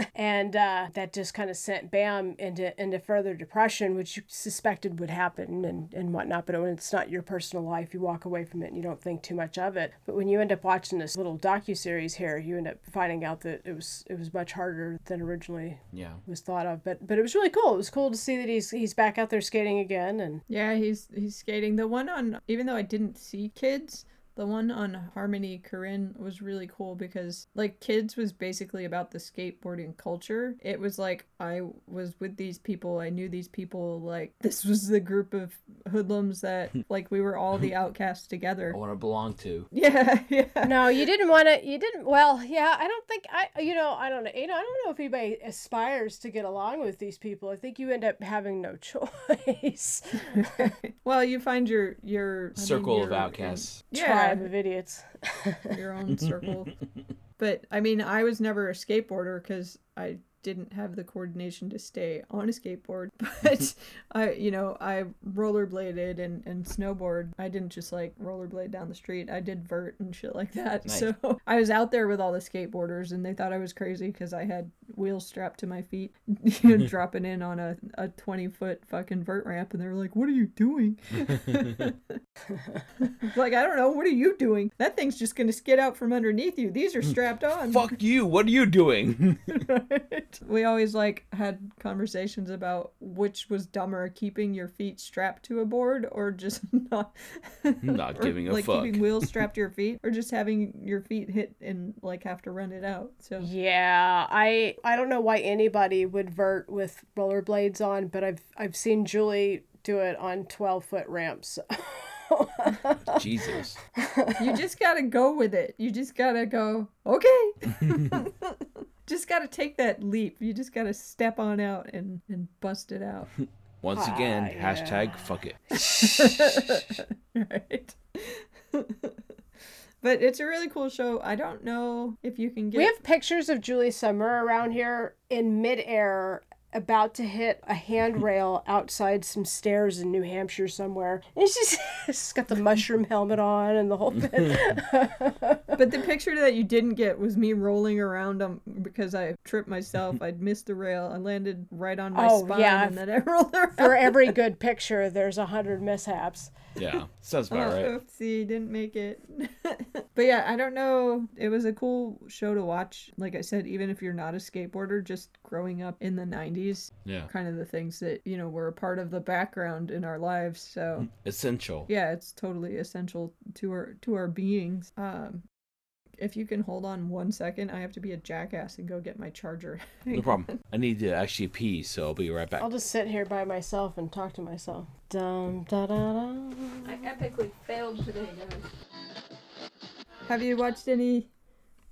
[laughs] and uh, that just kind of sent Bam into into further depression, which you suspected would happen and, and whatnot. But when it's not your personal life, you walk away from it and you don't think too much of it. But when you end up watching this little docu series here, you end up finding out that it was it was much harder than originally Yeah. was thought of. But but it was really cool. It was cool to see that he's he's back out there skating again and Yeah, he's he's skating. The one on even though I didn't see kids, the one on Harmony Korine was really cool because like kids was basically about the skateboarding culture. It was like I was with these people, I knew these people like this was the group of hoodlums that [laughs] like we were all the [laughs] outcasts together. I want to belong to. Yeah, [laughs] yeah. no, you didn't want to. You didn't. Well, yeah, I don't think I. You know, I don't know. You know, I don't know if anybody aspires to get along with these people. I think you end up having no choice. Well, you find your your I mean, Circle of your- outcasts. Yeah, Tribe of idiots. your own [laughs] circle. but I mean, I was never a skateboarder because I didn't have the coordination to stay on a skateboard. [laughs] But [laughs] I, you know, I rollerbladed and, and snowboard. I didn't just like rollerblade down the street. I did vert and shit like that. Nice. So [laughs] I was out there with all the skateboarders and they thought I was crazy because I had wheels strapped to my feet, you know, dropping in on a, a 20 foot fucking vert ramp. And they were like, what are you doing? like, I don't know. What are you doing? That thing's just going to skid out from underneath you. These are hmm. strapped on. Fuck you. What are you doing? We always like had conversations about which was dumber, keeping your feet strapped to a board or just [laughs] not Not or, giving a like fuck. keeping wheels [laughs] strapped to your feet or just having your feet hit and like have to run it out. So Yeah, I I don't know why anybody would vert with rollerblades on, but I've I've seen Julie do it on twelve foot ramps. [laughs] Jesus. you just got to go with it. You just got to go, "Okay." Just got to take that leap. You just got to step on out and and bust it out. [laughs] Once again, Ah, yeah. hashtag fuck it. [laughs] right. [laughs] but it's a really cool show. I don't know if you can get We have pictures of Julie Summer around here in midair, about to hit a handrail [laughs] outside some stairs in New Hampshire somewhere. And she's, [laughs] she's got the mushroom helmet on and the whole bit. [laughs] But the picture that you didn't get was me rolling around them because I tripped myself. I'd missed the rail. I landed right on my Oh, spine yeah. and then I rolled around. For every good picture, there's a hundred mishaps. Yeah, [laughs] sounds Oh, about right. oopsie, didn't make it. [laughs] but yeah, I don't know. It was a cool show to watch. Like I said, even if you're not a skateboarder, just growing up in the 90s, Yeah. kind of the things that, you know, were a part of the background in our lives. So Essential. yeah, it's totally essential to our to our beings. Um if you can hold on one second, I have to be a jackass and go get my charger. [laughs] No problem. I need to actually pee, so I'll be right back. I'll just sit here by myself and talk to myself. Dum da da da. I epically failed today, guys. Have you watched any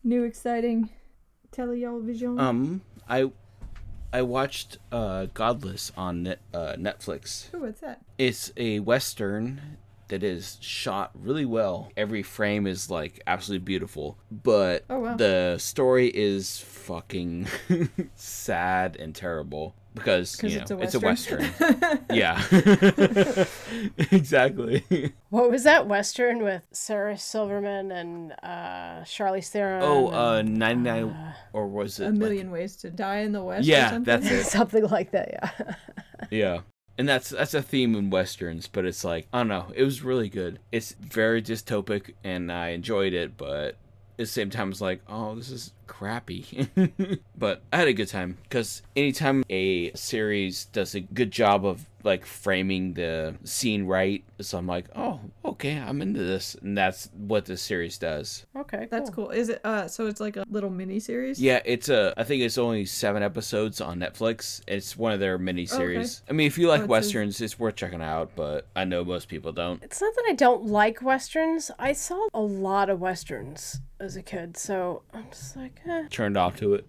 new exciting television? Um, I I watched uh Godless on net, uh, Netflix. Ooh, what's that? It's a western that is shot really well. Every frame is like absolutely beautiful, but Oh, wow. the story is fucking [laughs] sad and terrible because you know, it's a it's a western. western. [laughs] yeah, [laughs] exactly. What was that western with Sarah Silverman and uh, Charlize Theron? Oh, and- uh, 99 or was it a like- million ways to die in the West. or Yeah, something? that's it. something like that. Yeah. Yeah. And that's that's a theme in westerns, but it's like I don't know. It was really good. It's very dystopic, and I enjoyed it, but at the same time, it's like, oh, this is crappy. [laughs] but I had a good time because anytime a series does a good job of like framing the scene right, so I'm like, oh, okay, I'm into this, and that's what this series does. Okay, That's cool. Is it? Uh, so it's like a little mini series. Yeah, it's a. I think it's only seven episodes on Netflix. It's one of their mini series. Okay. I mean, if you like Oh, it's a- westerns, it's worth checking out. But I know most people don't. It's not that I don't like westerns. I saw a lot of westerns as a kid, so I'm just like, eh. Turned off to it.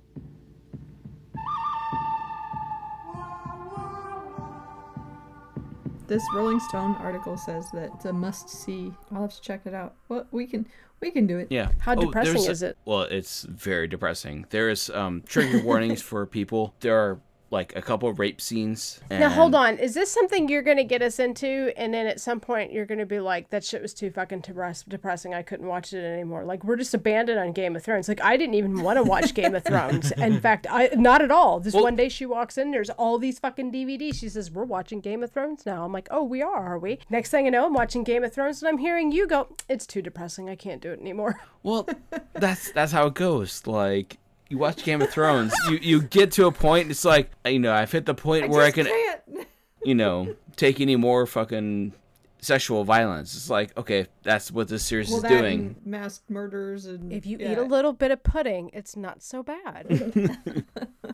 This Rolling Stone article says that it's a must see. I'll have to check it out. Well, we can we can do it. Yeah. How Oh, depressing there's a- is it? Well, it's very depressing. There is um trigger warnings [laughs] for people. There are like a couple of rape scenes. Now hold on. Is this something you're gonna get us into, and then at some point you're gonna be like, "That shit was too fucking depress- depressing. I couldn't watch it anymore." Like we're just abandoned on Game of Thrones. Like I didn't even want to watch [laughs] Game of Thrones. In fact, I not at all. This Well- one day she walks in, there's all these fucking DVDs. She says, "We're watching Game of Thrones now." I'm like, "Oh, we are, are we?" Next thing I know, I'm watching Game of Thrones, and I'm hearing you go, "It's too depressing. I can't do it anymore." Well, [laughs] that's that's how it goes. Like you watch Game of Thrones, you you get to a point. It's like you know I've hit the point where I can can't. [laughs] you know take any more fucking sexual violence. It's like okay, that's what this series Well, is that doing. and masked murders and If you yeah. eat a little bit of pudding, it's not so bad. [laughs]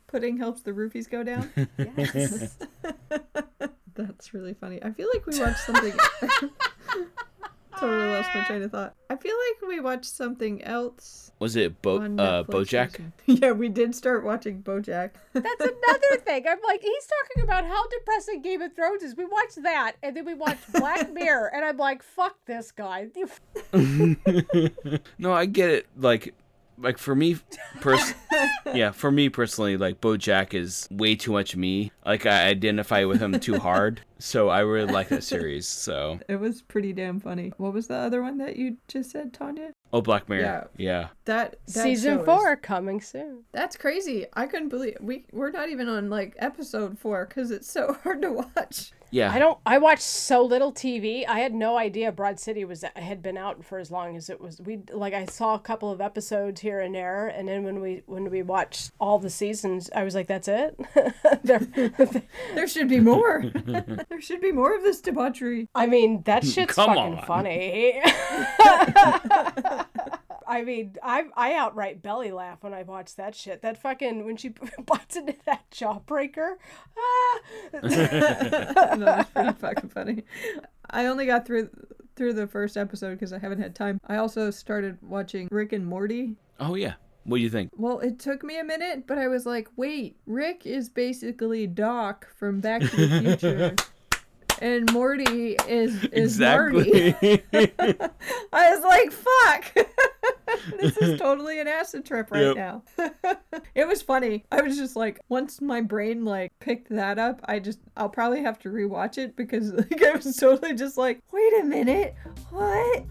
pudding helps the roofies go down. yes. [laughs] That's really funny. I feel like we watched something. Totally lost my train of thought. I feel like we watched something else. Was it Bo uh, BoJack? [laughs] Yeah, we did start watching BoJack. That's another [laughs] thing. I'm like, he's talking about how depressing Game of Thrones is. We watched that, and then we watched Black [laughs] Mirror, and I'm like, fuck this guy. No, I get it. Like, like for me, pers- [laughs] yeah, for me personally, like BoJack is way too much me. Like I identify with him too hard, so I really like that series. So, [laughs] It was pretty damn funny. What was the other one that you just said, Tanya? oh, Black Mirror, yeah. That, that Season show is- four coming soon. That's crazy. I couldn't believe we we're not even on like episode four because it's so [laughs] hard to watch. Yeah. I don't. I watched so little TV. I had no idea Broad City was had been out for as long as it was. We like I saw a couple of episodes here and there, and then when we when we watched all the seasons, I was like, "That's it." [laughs] There- [laughs] There should be more. [laughs] there should be more of this debauchery. I mean, that shit's Come fucking on. funny. I mean, I I outright belly laugh when I watch that shit. That fucking when she [laughs] bites into that jawbreaker. Ah! [laughs] no, that's pretty fucking funny. I only got through through the first episode because I haven't had time. I also started watching Rick and Morty. Oh yeah. What do you think? Well, it took me a minute, but I was like, wait, Rick is basically Doc from Back to the Future. [laughs] And Morty is is Marty. [laughs] I was like, fuck. [laughs] this is totally an acid trip right Yep. now. [laughs] it was funny. I was just like, once my brain like picked that up, I just I'll probably have to rewatch it because like I was totally just like, wait a minute, what?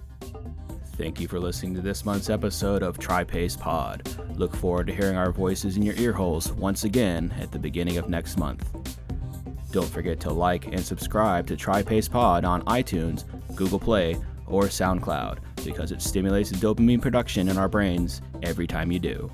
Thank you for listening to this month's episode of TriPace Pod. Look forward to hearing our voices in your ear holes once again at the beginning of next month. Don't forget to like and subscribe to TriPace Pod on iTunes, Google Play, or SoundCloud because it stimulates dopamine production in our brains every time you do.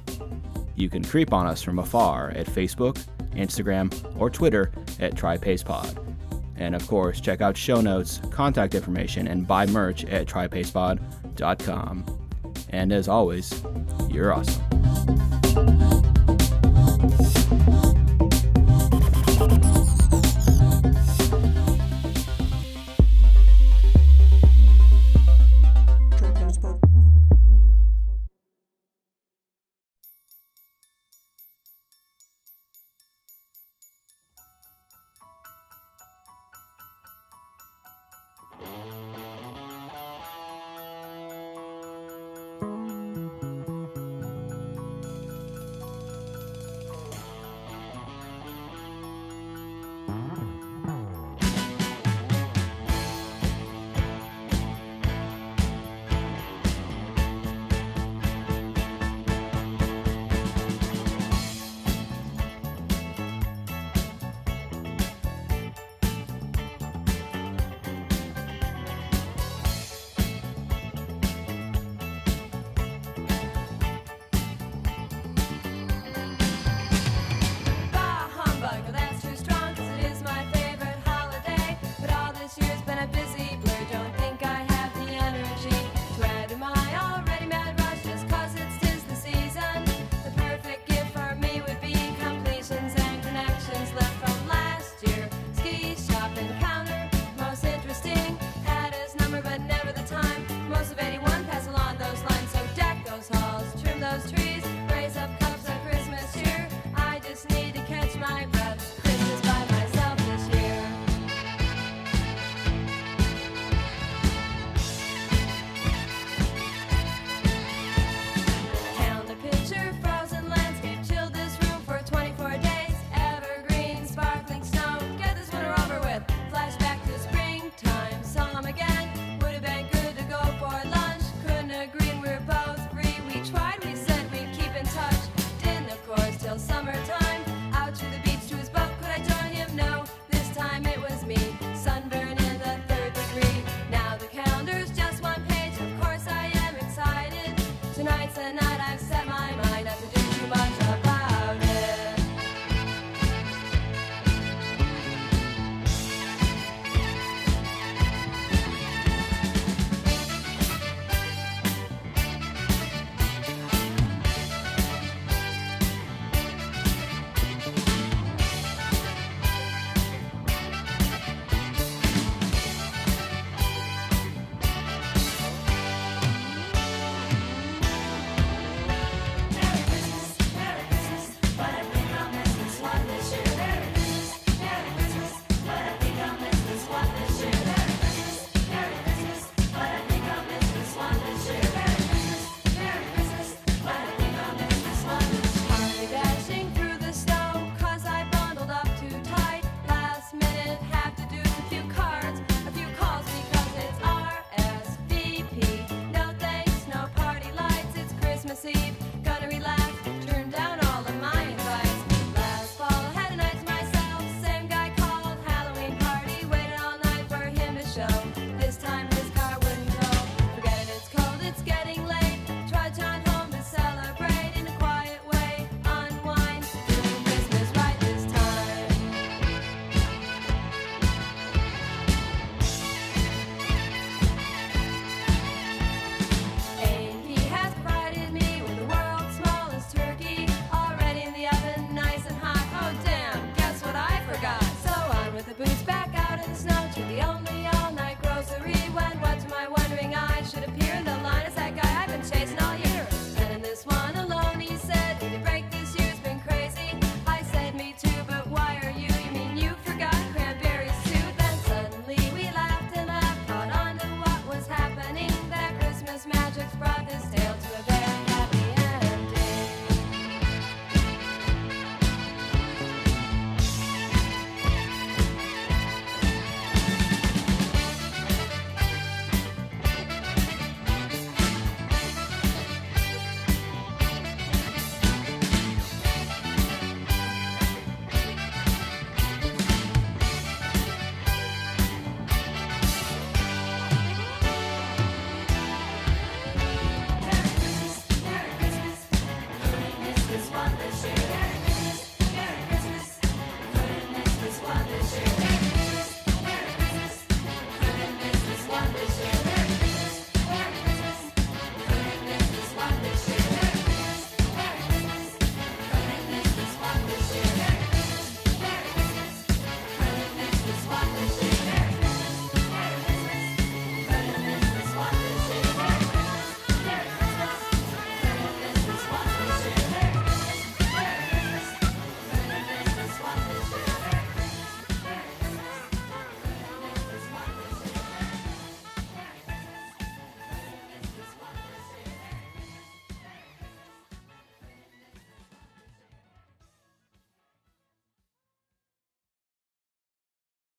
You can creep on us from afar at Facebook, Instagram, or Twitter at TriPacePod. And of course, check out show notes, contact information, and buy merch at tripacepod.com. And as always, you're awesome.